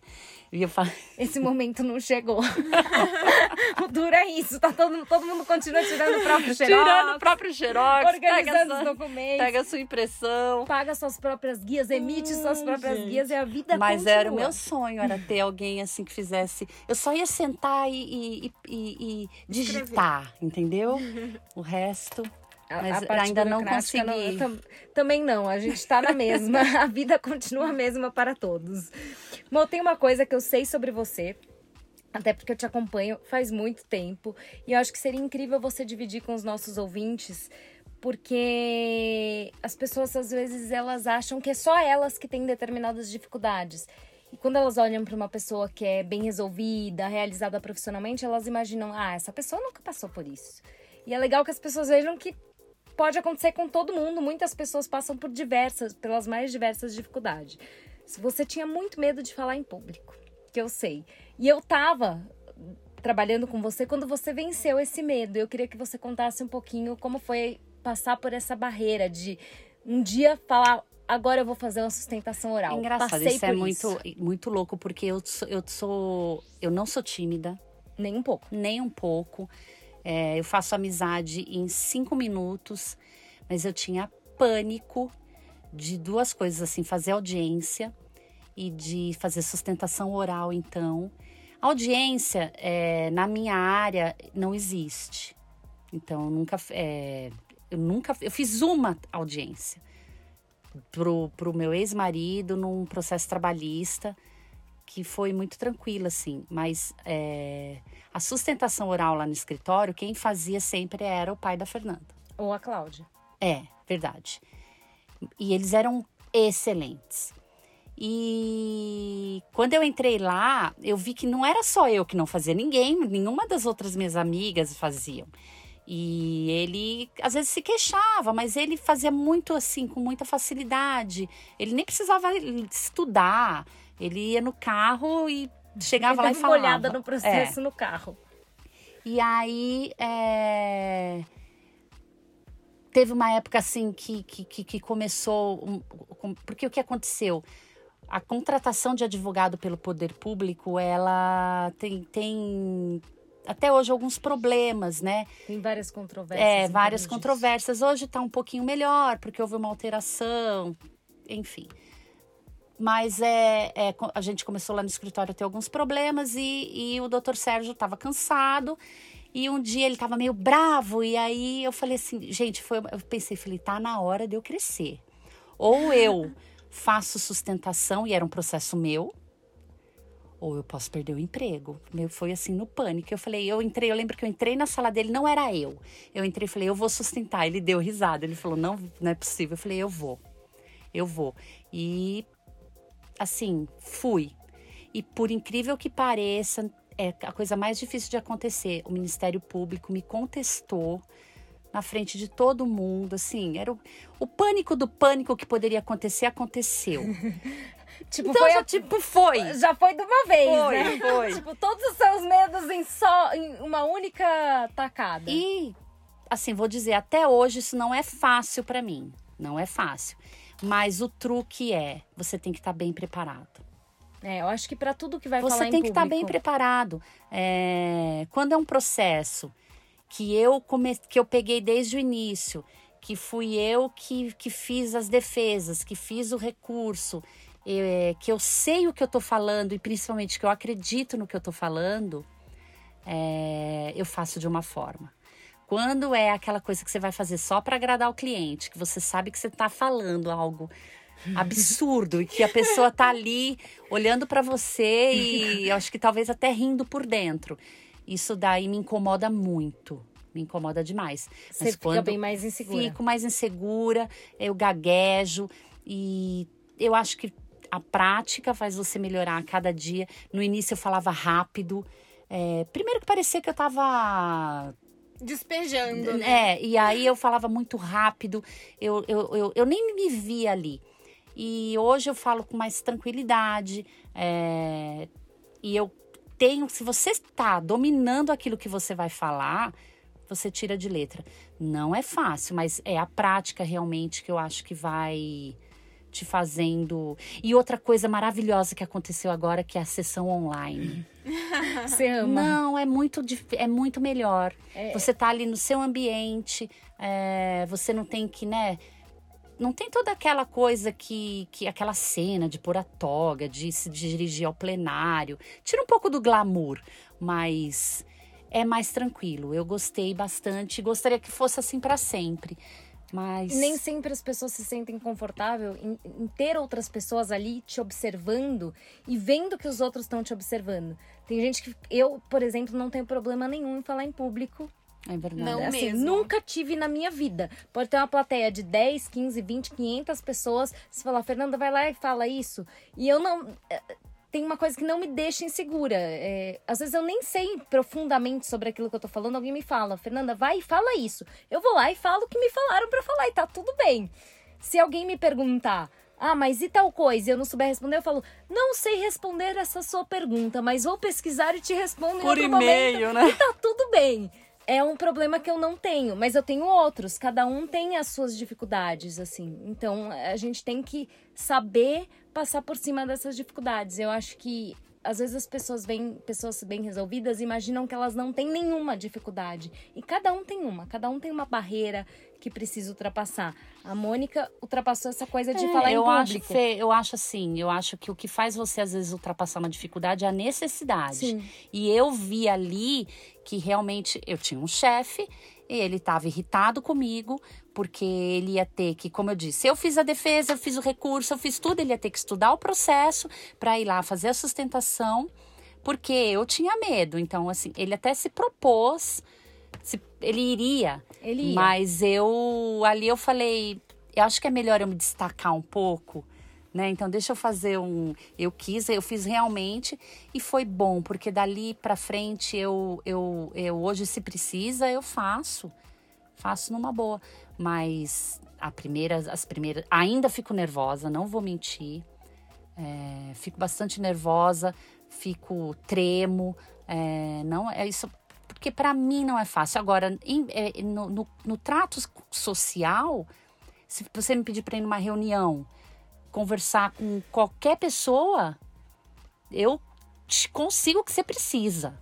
Speaker 3: Eu falo...
Speaker 1: Esse momento não chegou. o duro é isso, tá todo, todo mundo continua tirando o próprio xerox.
Speaker 3: Tirando o próprio xerox.
Speaker 1: Organizando os documentos.
Speaker 3: Pega a sua impressão.
Speaker 1: Paga suas próprias guias, emite hum, suas próprias gente. guias e a vida
Speaker 3: Mas
Speaker 1: continua.
Speaker 3: era o meu sonho, era ter alguém assim que fizesse... Eu só ia sentar e, e, e, e digitar, entendeu? o resto... Mas a ainda não consegui. Não,
Speaker 1: tam, também não, a gente está na mesma. a vida continua a mesma para todos. Bom, tem uma coisa que eu sei sobre você, até porque eu te acompanho faz muito tempo, e eu acho que seria incrível você dividir com os nossos ouvintes, porque as pessoas às vezes elas acham que é só elas que têm determinadas dificuldades. E quando elas olham para uma pessoa que é bem resolvida, realizada profissionalmente, elas imaginam: ah, essa pessoa nunca passou por isso. E é legal que as pessoas vejam que pode acontecer com todo mundo. Muitas pessoas passam por diversas, pelas mais diversas dificuldades. Se você tinha muito medo de falar em público, que eu sei. E eu tava trabalhando com você quando você venceu esse medo. Eu queria que você contasse um pouquinho como foi passar por essa barreira de um dia falar agora eu vou fazer uma sustentação oral.
Speaker 3: Engraçado, Passei isso é muito muito louco porque eu sou, eu sou eu não sou tímida,
Speaker 1: nem um pouco,
Speaker 3: nem um pouco. É, eu faço amizade em cinco minutos, mas eu tinha pânico de duas coisas, assim, fazer audiência e de fazer sustentação oral, então. Audiência, é, na minha área, não existe. Então, eu nunca, é, eu nunca, eu fiz uma audiência pro, pro meu ex-marido num processo trabalhista que foi muito tranquila, assim, mas é, a sustentação oral lá no escritório, quem fazia sempre era o pai da Fernanda.
Speaker 1: Ou a Cláudia.
Speaker 3: É, verdade. E eles eram excelentes. E quando eu entrei lá, eu vi que não era só eu que não fazia, ninguém, nenhuma das outras minhas amigas faziam. E ele às vezes se queixava, mas ele fazia muito assim, com muita facilidade. Ele nem precisava estudar. Ele ia no carro e chegava lá e falava.
Speaker 1: uma olhada no processo é. no carro.
Speaker 3: E aí, é... teve uma época assim que, que, que começou. Porque o que aconteceu? A contratação de advogado pelo poder público, ela tem, tem até hoje alguns problemas, né?
Speaker 1: Tem várias controvérsias. É,
Speaker 3: várias controvérsias. Hoje está um pouquinho melhor, porque houve uma alteração, enfim. Mas é, é, a gente começou lá no escritório a ter alguns problemas e, e o doutor Sérgio estava cansado. E um dia ele estava meio bravo. E aí eu falei assim, gente, foi, eu pensei, falei, tá na hora de eu crescer. Ou eu faço sustentação, e era um processo meu, ou eu posso perder o emprego. Meu, foi assim no pânico. Eu falei, eu entrei, eu lembro que eu entrei na sala dele, não era eu. Eu entrei e falei, eu vou sustentar. Ele deu risada. Ele falou, não, não é possível. Eu falei, eu vou. Eu vou. E assim, fui. E por incrível que pareça, é a coisa mais difícil de acontecer. O Ministério Público me contestou na frente de todo mundo, assim, era o, o pânico do pânico que poderia acontecer aconteceu.
Speaker 1: tipo, então, foi já, a, tipo, foi. Já foi de uma vez,
Speaker 3: foi,
Speaker 1: né?
Speaker 3: Foi.
Speaker 1: tipo, todos os seus medos em só em uma única tacada.
Speaker 3: E assim, vou dizer, até hoje isso não é fácil para mim. Não é fácil. Mas o truque é, você tem que estar tá bem preparado.
Speaker 1: É, eu acho que para tudo que vai
Speaker 3: você
Speaker 1: falar
Speaker 3: tem que estar tá bem preparado. É, quando é um processo que eu come, que eu peguei desde o início, que fui eu que, que fiz as defesas, que fiz o recurso, é, que eu sei o que eu estou falando e principalmente que eu acredito no que eu estou falando, é, eu faço de uma forma. Quando é aquela coisa que você vai fazer só para agradar o cliente, que você sabe que você está falando algo absurdo e que a pessoa tá ali olhando para você e acho que talvez até rindo por dentro. Isso daí me incomoda muito. Me incomoda demais.
Speaker 1: Você Mas fica bem mais insegura.
Speaker 3: Fico mais insegura, eu gaguejo e eu acho que a prática faz você melhorar a cada dia. No início eu falava rápido. É, primeiro que parecia que eu tava
Speaker 2: Despejando. Né?
Speaker 3: É, e aí eu falava muito rápido, eu, eu, eu, eu nem me via ali. E hoje eu falo com mais tranquilidade. É, e eu tenho, se você está dominando aquilo que você vai falar, você tira de letra. Não é fácil, mas é a prática realmente que eu acho que vai te fazendo. E outra coisa maravilhosa que aconteceu agora, que é a sessão online.
Speaker 1: Você ama?
Speaker 3: Não, é muito, é muito melhor. É... Você tá ali no seu ambiente, é, você não tem que, né? Não tem toda aquela coisa que, que aquela cena de pôr a toga, de se dirigir ao plenário. Tira um pouco do glamour, mas é mais tranquilo. Eu gostei bastante, gostaria que fosse assim para sempre. Mas...
Speaker 1: Nem sempre as pessoas se sentem confortável em, em, ter outras pessoas ali te observando e vendo que os outros estão te observando. Tem gente que. Eu, por exemplo, não tenho problema nenhum em falar em público.
Speaker 3: É verdade.
Speaker 1: Não assim, mesmo. Nunca tive na minha vida. Pode ter uma plateia de 10, 15, 20, 500 pessoas. Se falar, Fernanda, vai lá e fala isso. E eu não tem uma coisa que não me deixa insegura. É, às vezes eu nem sei profundamente sobre aquilo que eu tô falando, alguém me fala, Fernanda, vai e fala isso. Eu vou lá e falo o que me falaram para falar e tá tudo bem. Se alguém me perguntar, ah, mas e tal coisa? E eu não souber responder, eu falo, não sei responder essa sua pergunta, mas vou pesquisar e te respondo
Speaker 3: Por
Speaker 1: em
Speaker 3: outro
Speaker 1: e-mail,
Speaker 3: né?
Speaker 1: E tá tudo bem. É um problema que eu não tenho, mas eu tenho outros. Cada um tem as suas dificuldades, assim. Então a gente tem que saber passar por cima dessas dificuldades. Eu acho que às vezes as pessoas veem pessoas bem resolvidas imaginam que elas não têm nenhuma dificuldade. E cada um tem uma, cada um tem uma barreira que precisa ultrapassar. A Mônica ultrapassou essa coisa de é, falar em
Speaker 3: eu
Speaker 1: público.
Speaker 3: Acho, Fê, eu acho assim, eu acho que o que faz você às vezes ultrapassar uma dificuldade é a necessidade.
Speaker 1: Sim.
Speaker 3: E eu vi ali que realmente eu tinha um chefe e ele estava irritado comigo porque ele ia ter que, como eu disse, eu fiz a defesa, eu fiz o recurso, eu fiz tudo, ele ia ter que estudar o processo para ir lá fazer a sustentação, porque eu tinha medo. Então, assim, ele até se propôs, se, ele iria,
Speaker 1: ele ia.
Speaker 3: mas eu ali eu falei, eu acho que é melhor eu me destacar um pouco. Né? Então deixa eu fazer um, eu quis, eu fiz realmente e foi bom porque dali para frente eu, eu, eu hoje se precisa eu faço, faço numa boa. Mas a primeira, as primeiras. Ainda fico nervosa, não vou mentir. É, fico bastante nervosa, fico tremo. É, não é isso. Porque para mim não é fácil. Agora, em, é, no, no, no trato social, se você me pedir para ir numa reunião, conversar com qualquer pessoa, eu consigo o que você precisa.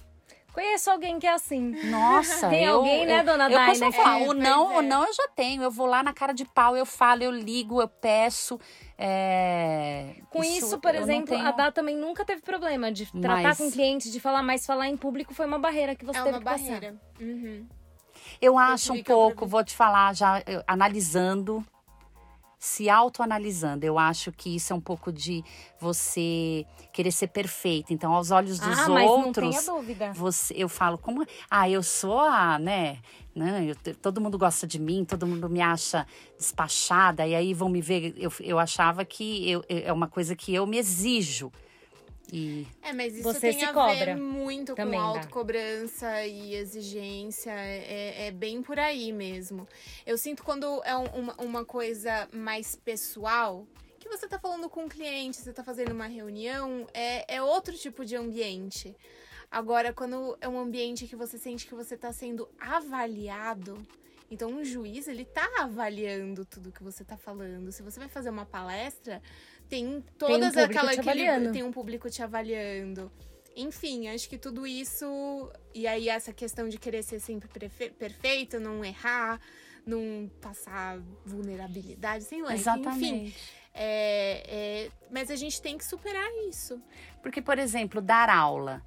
Speaker 1: Conheço alguém que é assim.
Speaker 3: Nossa,
Speaker 1: Tem
Speaker 3: eu,
Speaker 1: alguém, né,
Speaker 3: eu,
Speaker 1: dona
Speaker 3: eu,
Speaker 1: Dai, né?
Speaker 3: Falar,
Speaker 1: é,
Speaker 3: o não,
Speaker 2: é.
Speaker 3: o não eu já tenho. Eu vou lá na cara de pau, eu falo, eu ligo, eu peço. É...
Speaker 1: Com isso, isso por exemplo, tenho... a Dá também nunca teve problema de tratar mas... com clientes, de falar, mas falar em público foi uma barreira que você
Speaker 2: é
Speaker 1: teve
Speaker 2: uma
Speaker 1: que
Speaker 2: barreira. Uhum.
Speaker 3: Eu acho um pouco, vou te falar, já eu, analisando se autoanalisando. Eu acho que isso é um pouco de você querer ser perfeita. Então, aos olhos dos
Speaker 1: ah,
Speaker 3: outros,
Speaker 1: não.
Speaker 3: Você, eu falo como, ah, eu sou a, né, né eu, todo mundo gosta de mim, todo mundo me acha despachada e aí vão me ver. Eu, eu achava que eu, é uma coisa que eu me exijo. E
Speaker 2: é, mas isso
Speaker 1: você
Speaker 2: tem
Speaker 1: se
Speaker 2: a
Speaker 1: cobra.
Speaker 2: ver muito
Speaker 1: Também
Speaker 2: com autocobrança e exigência. É, é, bem por aí mesmo. Eu sinto quando é um, uma, uma coisa mais pessoal, que você tá falando com um cliente, você tá fazendo uma reunião, é, é outro tipo de ambiente. Agora, quando é um ambiente que você sente que você tá sendo avaliado, então um juiz, ele tá avaliando tudo que você tá falando. Se você vai fazer uma palestra, tem todas
Speaker 1: tem um
Speaker 2: aquela
Speaker 1: aquele,
Speaker 2: tem um público te avaliando. Enfim, acho que tudo isso e aí essa questão de querer ser sempre perfeito, não errar, não passar vulnerabilidade, sei lá.
Speaker 3: Exatamente.
Speaker 2: Enfim, é, é, mas a gente tem que superar isso.
Speaker 3: Porque, por exemplo, dar aula.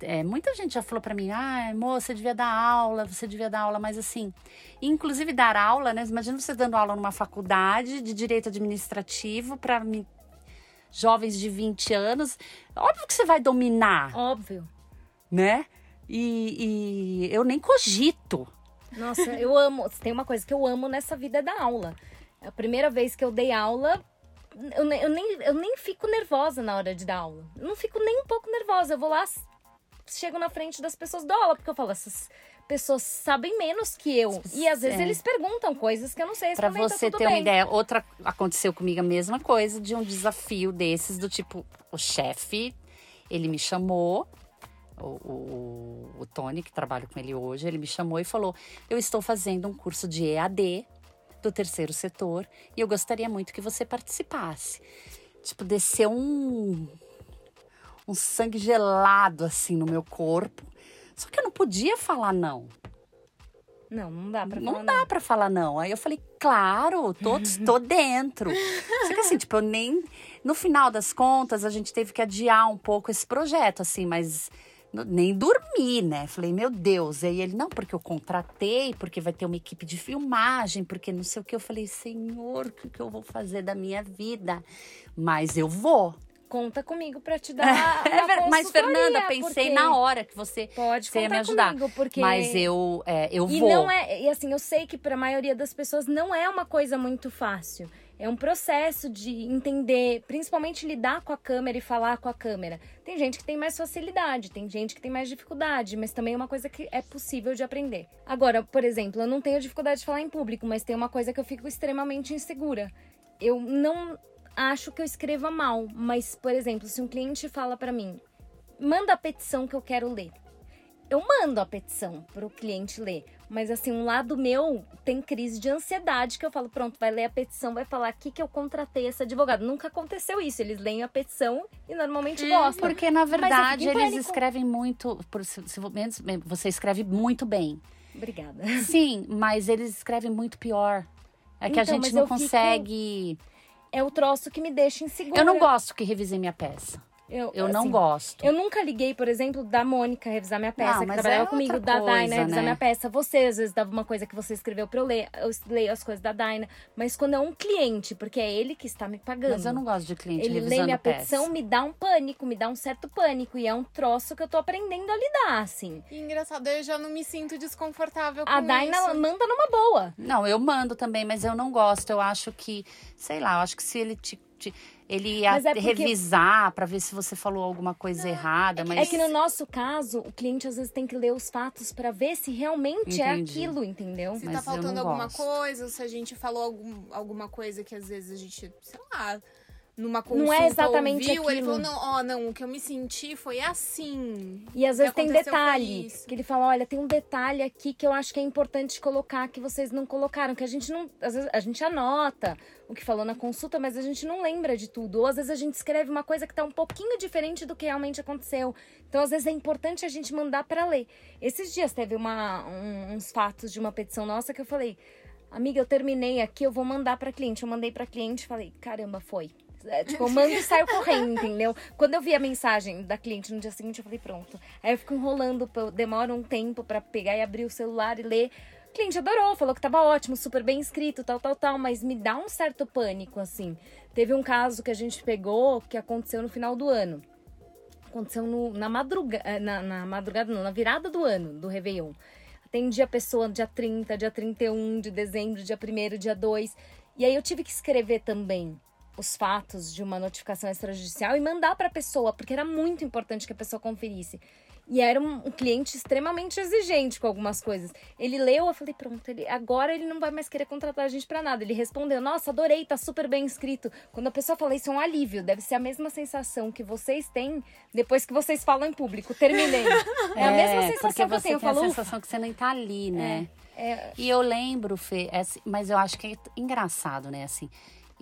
Speaker 3: É, muita gente já falou para mim, ah, moça, você devia dar aula, você devia dar aula, mas assim, inclusive dar aula, né? Imagina você dando aula numa faculdade de direito administrativo para jovens de 20 anos, óbvio que você vai dominar.
Speaker 1: Óbvio.
Speaker 3: Né? E, e eu nem cogito.
Speaker 1: Nossa, eu amo. Tem uma coisa que eu amo nessa vida é da aula. A primeira vez que eu dei aula, eu, eu, nem, eu nem fico nervosa na hora de dar aula. Eu não fico nem um pouco nervosa. Eu vou lá chego na frente das pessoas dou aula, porque eu falo, essas pessoas sabem menos que eu. E às vezes
Speaker 3: É.
Speaker 1: eles perguntam coisas que eu não sei responder, tá
Speaker 3: você
Speaker 1: tudo
Speaker 3: ter uma
Speaker 1: bem.
Speaker 3: ideia, outra aconteceu comigo a mesma coisa de um desafio desses do tipo, o chefe, ele me chamou, o, o, o Tony, que trabalha com ele hoje, ele me chamou e falou: Eu estou fazendo um curso de EAD do terceiro setor e eu gostaria muito que você participasse. Tipo, desceu um, um sangue gelado assim no meu corpo. Só que eu não podia falar não.
Speaker 1: Não, não dá pra
Speaker 3: Não
Speaker 1: falar
Speaker 3: dá pra falar não. Aí eu falei, claro, tô, tô dentro. Só que assim, tipo, eu nem. No final das contas, a gente teve que adiar um pouco esse projeto, assim, mas nem dormi, né? Falei, meu Deus. Aí ele, não, porque eu contratei, porque vai ter uma equipe de filmagem, porque não sei o que. Eu falei, senhor, o que, que eu vou fazer da minha vida? Mas eu vou.
Speaker 1: Conta comigo pra te dar.
Speaker 3: É mas, Fernanda, pensei
Speaker 1: porque
Speaker 3: na hora que você,
Speaker 1: Pode
Speaker 3: você ia me ajudar.
Speaker 1: comigo, porque
Speaker 3: Mas eu, é, eu
Speaker 1: E
Speaker 3: vou.
Speaker 1: não é, e assim, eu sei que para a maioria das pessoas não é uma coisa muito fácil. É um processo de entender, principalmente lidar com a câmera e falar com a câmera. Tem gente que tem mais facilidade, tem gente que tem mais dificuldade, mas também é uma coisa que é possível de aprender. Agora, por exemplo, eu não tenho dificuldade de falar em público, mas tem uma coisa que eu fico extremamente insegura. Eu não acho que eu escreva mal, mas, por exemplo, se um cliente fala para mim, manda a petição que eu quero ler eu mando a petição pro cliente ler. Mas assim, um lado meu tem crise de ansiedade que eu falo, pronto, vai ler a petição, vai falar aqui que eu contratei esse advogado. Nunca aconteceu isso. Eles leem a petição e normalmente gostam.
Speaker 3: Porque, na verdade,
Speaker 1: fico em
Speaker 3: eles
Speaker 1: pânico.
Speaker 3: escrevem muito. Por, se, se, você escreve muito bem.
Speaker 1: Obrigada.
Speaker 3: Sim, mas eles escrevem muito pior. É que a
Speaker 1: Então,
Speaker 3: gente
Speaker 1: mas
Speaker 3: não
Speaker 1: eu fico-
Speaker 3: consegue.
Speaker 1: É o troço que me deixa insegura.
Speaker 3: Eu não gosto que revisem minha peça. Eu não
Speaker 1: assim,
Speaker 3: gosto.
Speaker 1: Eu nunca liguei, por exemplo, da Mônica revisar minha peça,
Speaker 3: Não,
Speaker 1: que
Speaker 3: mas
Speaker 1: trabalhava
Speaker 3: é
Speaker 1: comigo, da
Speaker 3: coisa,
Speaker 1: Daina revisar
Speaker 3: né?
Speaker 1: minha peça. Você, às vezes, dava uma coisa que você escreveu pra eu ler, eu leio as coisas da Daina. Mas quando é um cliente, porque é ele que está me pagando.
Speaker 3: Mas eu não gosto de cliente
Speaker 1: Ele lê
Speaker 3: revisando
Speaker 1: minha
Speaker 3: peça.
Speaker 1: petição, me dá um pânico, me dá um certo pânico. E é um troço que eu tô aprendendo a lidar, assim.
Speaker 2: E engraçado, eu já não me sinto desconfortável com
Speaker 1: A Daina
Speaker 2: isso.
Speaker 1: manda numa boa.
Speaker 3: Não, eu mando também, mas eu não gosto. Eu acho que, sei lá, eu acho que se ele te. Te- ele ia
Speaker 1: é porque-
Speaker 3: revisar pra ver se você falou alguma coisa errada, mas
Speaker 1: É que no nosso caso, o cliente às vezes tem que ler os fatos pra ver se realmente é
Speaker 3: Entendi.
Speaker 1: aquilo, entendeu?
Speaker 2: Se
Speaker 3: Mas
Speaker 2: tá faltando alguma
Speaker 3: gosto.
Speaker 2: coisa, ou se a gente falou algum- alguma coisa que às vezes a gente, sei lá, numa
Speaker 1: Não
Speaker 2: consulta
Speaker 1: é exatamente
Speaker 2: ouviu, ele
Speaker 1: aquilo.
Speaker 2: falou, não, ó, não, o que eu me senti foi assim.
Speaker 1: E às vezes tem detalhe. Que ele fala: olha, tem um detalhe aqui que eu acho que é importante colocar que vocês não colocaram. Que a gente não. Às vezes a gente anota o que falou na consulta, mas a gente não lembra de tudo. Ou às vezes a gente escreve uma coisa que tá um pouquinho diferente do que realmente aconteceu. Então, às vezes, é importante a gente mandar para ler. Esses dias teve uma, um- uns fatos de uma petição nossa que eu falei. Amiga, eu terminei aqui, eu vou mandar para cliente. Eu mandei para cliente e falei, caramba, foi. É, tipo, eu mando e saio correndo, entendeu? Quando eu vi a mensagem da cliente no dia seguinte, eu falei, pronto. Aí eu fico enrolando, demora um tempo pra pegar e abrir o celular e ler. O cliente adorou, falou que tava ótimo, super bem escrito, tal, tal, tal, mas me dá um certo pânico, assim. Teve um caso que a gente pegou que aconteceu no final do ano. Aconteceu no- na, madruga, eh, na, na madrugada, não, na virada do ano, do Réveillon. Atendi a pessoa dia 30, dia 31 de dezembro, dia 1 dia 2. E aí eu tive que escrever também os fatos de uma notificação extrajudicial e mandar para a pessoa, porque era muito importante que a pessoa conferisse. E era um, um cliente extremamente exigente com algumas coisas. Ele leu, eu falei, pronto, ele, agora ele não vai mais querer contratar a gente para nada. Ele respondeu, nossa, adorei, tá super bem escrito. Quando a pessoa fala isso é um alívio, deve ser a mesma sensação que vocês têm depois que vocês falam em público. Terminei. É, a mesma
Speaker 3: porque
Speaker 1: sensação que eu
Speaker 3: você
Speaker 1: tenho. Eu
Speaker 3: tem a
Speaker 1: falo,
Speaker 3: sensação que você nem tá ali, né?
Speaker 1: é,
Speaker 3: E eu lembro, Fê, é assim, mas eu acho que é engraçado, né? Assim,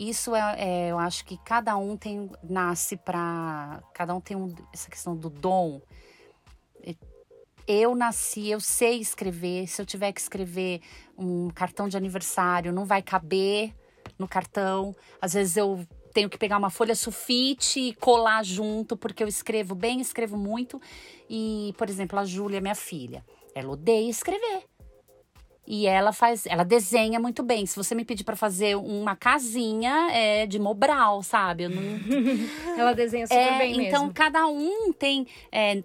Speaker 3: isso é, é- eu acho que cada um tem nasce pra. cada um tem um- essa questão do dom. Eu nasci, eu sei escrever. Se eu tiver que escrever um cartão de aniversário, não vai caber no cartão. Às vezes eu tenho que pegar uma folha sulfite e colar junto, porque eu escrevo bem, escrevo muito. E, por exemplo, a Júlia, minha filha, ela odeia escrever. E ela faz, ela desenha muito bem. Se você me pedir pra fazer uma casinha, é de Mobral, sabe? Não,
Speaker 1: ela desenha super
Speaker 3: é,
Speaker 1: bem
Speaker 3: então
Speaker 1: mesmo.
Speaker 3: cada um tem é,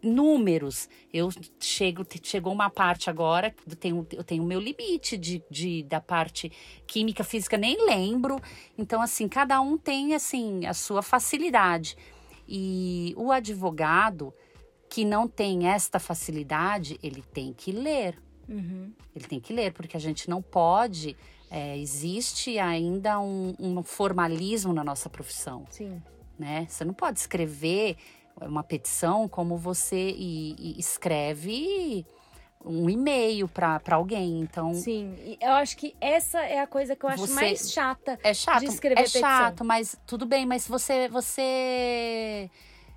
Speaker 3: números. Eu chego, chegou uma parte agora, eu tenho, eu tenho o meu limite de, de, da parte química, física, nem lembro. Então, assim, cada um tem assim a sua facilidade. E o advogado que não tem esta facilidade, ele tem que ler.
Speaker 1: Uhum.
Speaker 3: Ele tem que ler, porque a gente não pode. é, existe ainda um, um formalismo na nossa profissão,
Speaker 1: Sim.
Speaker 3: né? Você não pode escrever uma petição como você e- e escreve um e-mail para alguém. Então,
Speaker 1: Sim. Eu acho que essa é a coisa que eu acho mais chata.
Speaker 3: é chato.
Speaker 1: de escrever
Speaker 3: é
Speaker 1: petição.
Speaker 3: chato, mas tudo bem. Mas você, você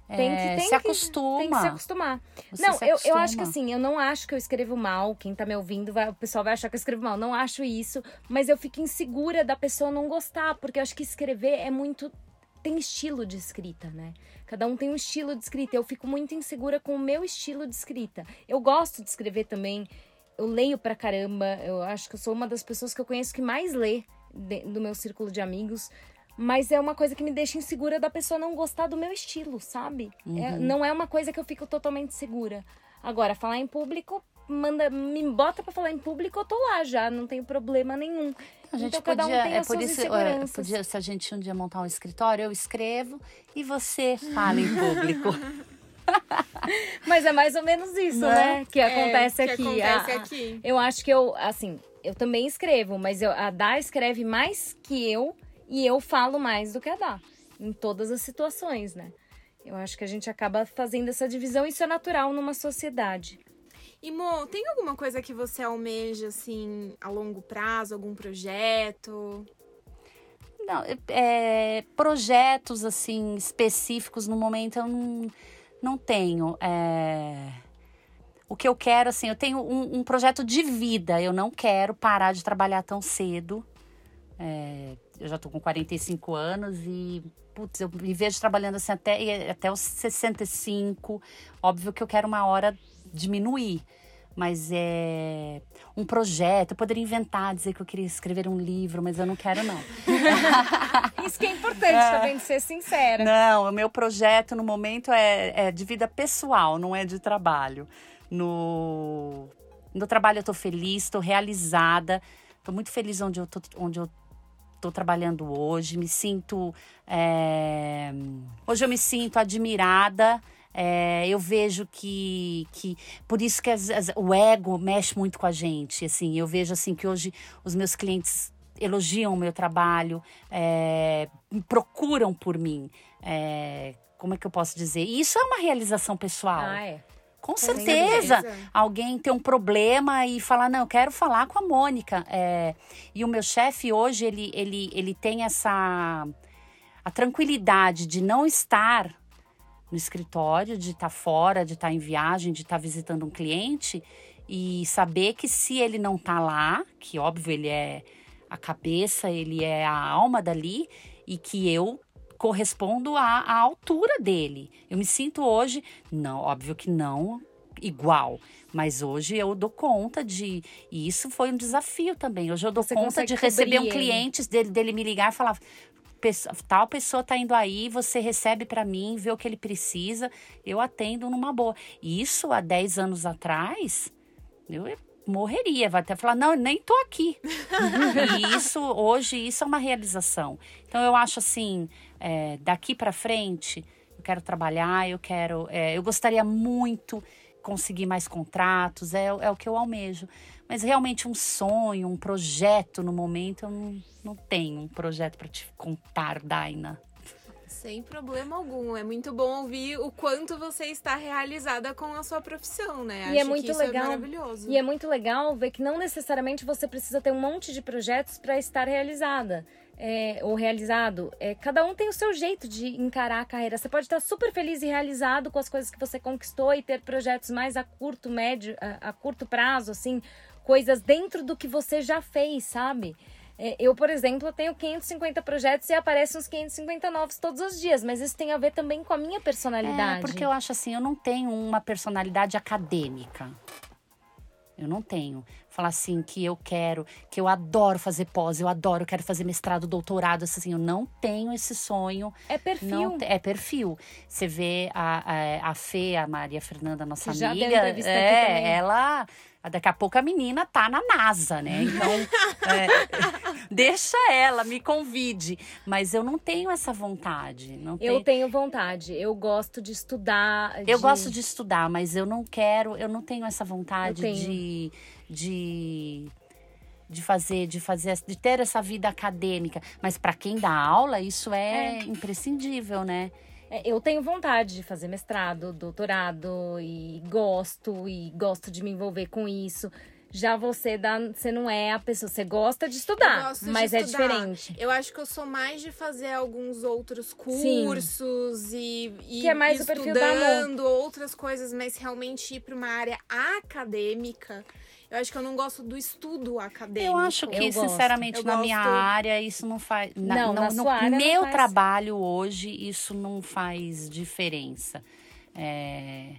Speaker 1: Tem que,
Speaker 3: é,
Speaker 1: tem
Speaker 3: se
Speaker 1: que,
Speaker 3: acostuma.
Speaker 1: Tem que se acostumar.
Speaker 3: Você
Speaker 1: não,
Speaker 3: se
Speaker 1: eu, eu acho que
Speaker 3: acostuma.
Speaker 1: assim, eu não acho que eu escrevo mal. Quem tá me ouvindo, vai, o pessoal vai achar que eu escrevo mal. Não acho isso. Mas eu fico insegura da pessoa não gostar, porque eu acho que escrever é muito. Tem estilo de escrita, né? Cada um tem um estilo de escrita. Eu fico muito insegura com o meu estilo de escrita. Eu gosto de escrever também. Eu leio pra caramba. Eu acho que eu sou uma das pessoas que eu conheço que mais lê do meu círculo de amigos. Mas é uma coisa que me deixa insegura da pessoa não gostar do meu estilo, sabe? É- não é uma coisa que eu fico totalmente segura. Agora, falar em público, manda, me bota pra falar em público, eu tô lá já, não tenho problema nenhum.
Speaker 3: A gente
Speaker 1: então cada um
Speaker 3: podia,
Speaker 1: tem
Speaker 3: é por isso, é, podia, se a gente um dia montar um escritório, eu escrevo e você fala em público.
Speaker 1: Mas é mais ou menos isso,
Speaker 3: Né?
Speaker 1: né? Que acontece
Speaker 2: É, que
Speaker 1: aqui.
Speaker 2: acontece
Speaker 1: A-
Speaker 2: aqui.
Speaker 1: Eu acho que eu, assim, eu também escrevo, mas eu- a Dá escreve mais que eu e eu falo mais do que a Dá. Em todas as situações, né? Eu acho que a gente acaba fazendo essa divisão, isso é natural numa sociedade.
Speaker 2: E Mo, tem alguma coisa que você almeja, assim, a longo prazo? Algum projeto?
Speaker 3: Não, é, projetos assim específicos no momento eu não, não tenho. É, o que eu quero, assim, eu tenho um, um projeto de vida. Eu não quero parar de trabalhar tão cedo. É, eu já tô com 45 anos e, putz, eu me vejo trabalhando assim até, até os 65. Óbvio que eu quero uma hora diminuir. Mas é um projeto. Eu poderia inventar, dizer que eu queria escrever um livro, mas eu não quero, não.
Speaker 1: Isso que é importante também, de ser sincera.
Speaker 3: Não, o meu projeto no momento é, é de vida pessoal, não é de trabalho. No, no trabalho eu tô feliz, tô realizada, tô muito feliz onde eu tô, onde eu tô trabalhando hoje, me sinto. é, hoje eu me sinto admirada. é, eu vejo que, que por isso que as- as- o ego mexe muito com a gente. Assim, eu vejo assim que hoje os meus clientes elogiam o meu trabalho, é, procuram por mim. É, como é que eu posso dizer? E Isso é uma realização pessoal.
Speaker 1: Ah, é.
Speaker 3: Com
Speaker 1: certeza.
Speaker 3: certeza. Alguém tem um problema e falar, não, eu quero falar com a Mônica. É, e o meu chefe hoje, ele, ele, ele tem essa a tranquilidade de não estar no escritório, de estar fora, de estar em viagem, de estar visitando um cliente e saber que se ele não tá lá, que óbvio ele é a cabeça, ele é a alma dali e que eu correspondo à, à altura dele. Eu me sinto hoje, não, óbvio que não igual, mas hoje eu dou conta de e isso foi um desafio também. Hoje eu dou
Speaker 1: Você
Speaker 3: conta de receber um cliente dele, dele me ligar e falar "Pesso- tal pessoa tá indo aí, você recebe para mim, vê o que ele precisa, eu atendo numa boa. Isso há 10 anos atrás, eu morreria, vai até falar, não, eu nem tô aqui. e isso, hoje, isso é uma realização. Então, eu acho assim, é, daqui para frente, eu quero trabalhar, eu quero, é, eu gostaria muito conseguir mais contratos, é, é o que eu almejo. Mas realmente um sonho, um projeto no momento, eu não, não tenho um projeto para te contar, Daina.
Speaker 2: Sem problema algum. É muito bom ouvir o quanto você está realizada com a sua profissão, né?
Speaker 1: E é
Speaker 2: Acho
Speaker 1: muito
Speaker 2: que isso
Speaker 1: legal.
Speaker 2: É maravilhoso.
Speaker 1: E é muito legal ver que não necessariamente você precisa ter um monte de projetos para estar realizada. é, ou realizado. É, cada um tem o seu jeito de encarar a carreira. Você pode estar super feliz e realizado com as coisas que você conquistou e ter projetos mais a curto, médio, a, a curto prazo, assim, coisas dentro do que você já fez, sabe? É, eu, por exemplo, tenho 550 projetos e aparecem uns 550 novos todos os dias, mas isso tem a ver também com a minha personalidade.
Speaker 3: É, porque eu acho assim, eu não tenho uma personalidade acadêmica. Eu não tenho. Falar assim que eu quero, que eu adoro fazer pós, eu adoro, eu quero fazer mestrado, doutorado, assim, eu não tenho esse sonho.
Speaker 1: É perfil.
Speaker 3: Te- é perfil. Você vê a, a, a Fê, a Maria Fernanda, nossa
Speaker 1: Que já deu
Speaker 3: amiga,
Speaker 1: entrevista aqui
Speaker 3: é,
Speaker 1: também.
Speaker 3: ela Daqui a pouco a menina tá na NASA, né? Então, é, deixa ela, me convide. Mas eu não tenho essa vontade. Não
Speaker 1: eu tenho vontade. Eu gosto de estudar.
Speaker 3: Eu gosto de estudar, mas eu não quero, eu não tenho essa vontade de, de de fazer, de fazer, de ter essa vida acadêmica. Mas para quem dá aula, isso é, é. imprescindível, né?
Speaker 1: É, eu tenho vontade de fazer mestrado, doutorado e gosto e gosto de me envolver com isso. Já você dá, você não é a pessoa, você gosta de estudar, mas de é estudar. é diferente.
Speaker 2: Eu acho que eu sou mais de fazer alguns outros cursos Sim. e, e
Speaker 1: que é mais
Speaker 2: estudando outras coisas, mas realmente ir para uma área acadêmica. Eu acho que eu não gosto do estudo acadêmico.
Speaker 3: Eu acho que, eu sinceramente, na gosto... minha área, isso não faz.
Speaker 1: Na, não, na
Speaker 3: no,
Speaker 1: sua área
Speaker 3: meu
Speaker 1: faz...
Speaker 3: trabalho hoje, isso não faz diferença. É...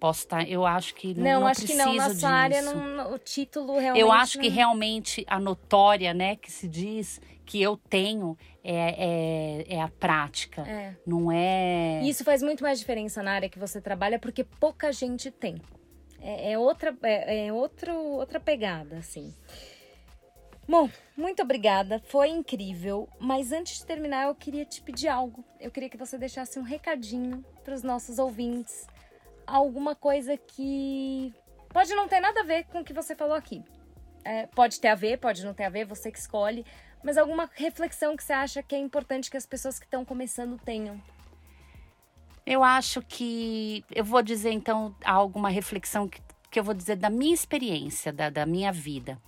Speaker 3: Posso estar. Tá, eu acho que não, não, não acho que não. Na sua área,
Speaker 1: não, o título realmente.
Speaker 3: Eu acho que realmente a notória, né, que se diz que eu tenho é, é, é a prática. É. Não é.
Speaker 1: Isso faz muito mais diferença na área que você trabalha, porque pouca gente tem. É, é outra, é, é outro, outra pegada, assim. Bom, muito obrigada, foi incrível. Mas antes de terminar, eu queria te pedir algo. Eu queria que você deixasse um recadinho para os nossos ouvintes. Alguma coisa que pode não ter nada a ver com o que você falou aqui. É, pode ter a ver, pode não ter a ver, você que escolhe. Mas alguma reflexão que você acha que é importante que as pessoas que estão começando tenham.
Speaker 3: Eu acho que. Eu vou dizer então alguma reflexão que, que eu vou dizer da minha experiência, da, da minha vida.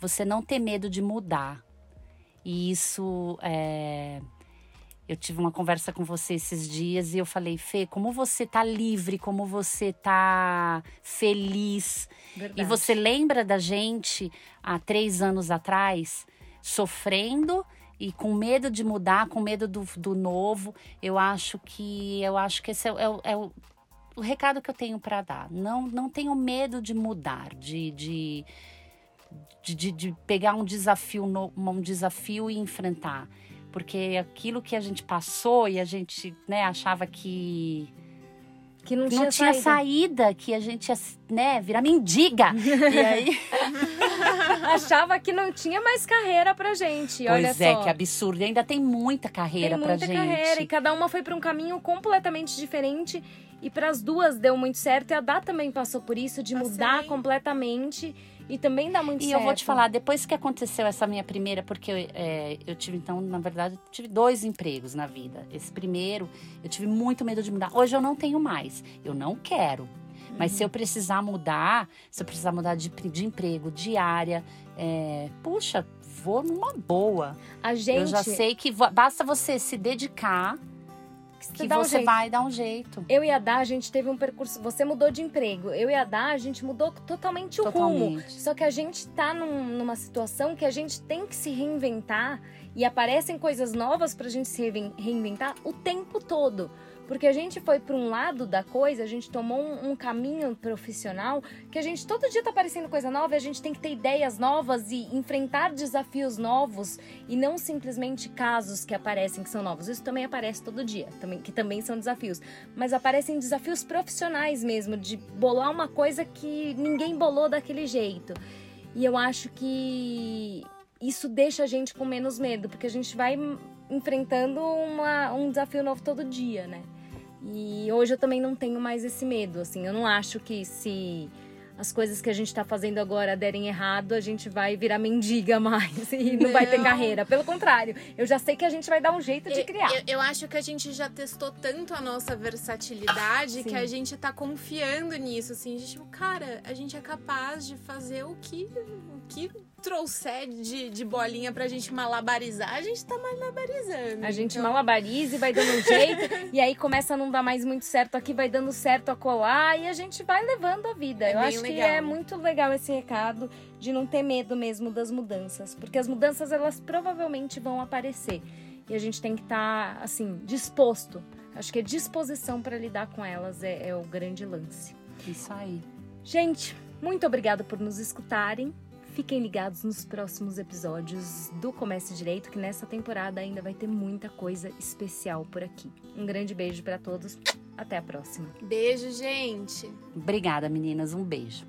Speaker 3: Você não ter medo de mudar. E isso. É... Eu tive uma conversa com você esses dias e eu falei, Fê, como você tá livre, como você tá feliz. Verdade. E você lembra da gente há três anos atrás, sofrendo e com medo de mudar, com medo do, do novo, eu acho que eu acho que esse é, é, é o, o recado que eu tenho para dar. Não, não tenho medo de mudar, de, de, de, de pegar um desafio, no, um desafio e enfrentar. Porque aquilo que a gente passou e a gente né, achava que
Speaker 1: que não, não tinha,
Speaker 3: tinha saída. saída. que a gente ia né, virar mendiga. e aí
Speaker 1: achava que não tinha mais carreira pra gente.
Speaker 3: Pois
Speaker 1: olha
Speaker 3: é,
Speaker 1: só.
Speaker 3: que absurdo. E ainda tem muita carreira tem muita pra gente. carreira
Speaker 1: e cada uma foi para um caminho completamente diferente. E para as duas deu muito certo e a Dá também passou por isso de mudar completamente e também dá muito
Speaker 3: e
Speaker 1: certo.
Speaker 3: E eu vou te falar, depois que aconteceu essa minha primeira, porque eu, é, eu tive, então, na verdade, tive dois empregos na vida. Esse primeiro, eu tive muito medo de mudar. Hoje eu não tenho mais. Eu não quero. Mas uhum. se eu precisar mudar, se eu precisar mudar de, de emprego, de área, é, puxa, vou numa boa.
Speaker 1: A gente... Eu
Speaker 3: já sei que basta você se dedicar que você um vai dar um jeito.
Speaker 1: Eu e a Dá, a gente teve um percurso. Você mudou de emprego. Eu e a Dá, a gente mudou totalmente o totalmente. rumo. Só que a gente tá num, numa situação que a gente tem que se reinventar e aparecem coisas novas pra gente se reinventar o tempo todo. Porque a gente foi para um lado da coisa, a gente tomou um, um, caminho profissional que a gente todo dia tá aparecendo coisa nova a gente tem que ter ideias novas e enfrentar desafios novos e não simplesmente casos que aparecem que são novos. Isso também aparece todo dia, também, que também são desafios. Mas aparecem desafios profissionais mesmo, de bolar uma coisa que ninguém bolou daquele jeito. E eu acho que isso deixa a gente com menos medo, porque a gente vai enfrentando uma, um desafio novo todo dia, né? E hoje eu também não tenho mais esse medo, assim. Eu não acho que se as coisas que a gente está fazendo agora derem errado, a gente vai virar mendiga mais e não, não, vai ter carreira. Pelo contrário, eu já sei que a gente vai dar um jeito de criar.
Speaker 2: Eu, eu acho que a gente já testou tanto a nossa versatilidade que a gente está confiando nisso, assim. A gente, tipo, cara, a gente é capaz de fazer o que, o que trouxer de, de bolinha pra gente malabarizar, a gente tá malabarizando.
Speaker 1: A gente então... malabariza e vai dando um jeito, e aí começa a não dar mais muito certo aqui, vai dando certo a colar, e a gente vai levando a vida. É Eu acho legal. que é muito legal esse recado de não ter medo mesmo das mudanças, porque as mudanças elas provavelmente vão aparecer. E a gente tem que estar, tá, assim, disposto. Acho que a disposição para lidar com elas é, é o grande lance.
Speaker 3: Isso aí.
Speaker 1: Gente, muito obrigada por nos escutarem. Fiquem ligados nos próximos episódios do Comece Direito, que nessa temporada ainda vai ter muita coisa especial por aqui. Um grande beijo para todos. Até a próxima.
Speaker 2: Beijo, gente.
Speaker 3: Obrigada, meninas. Um beijo.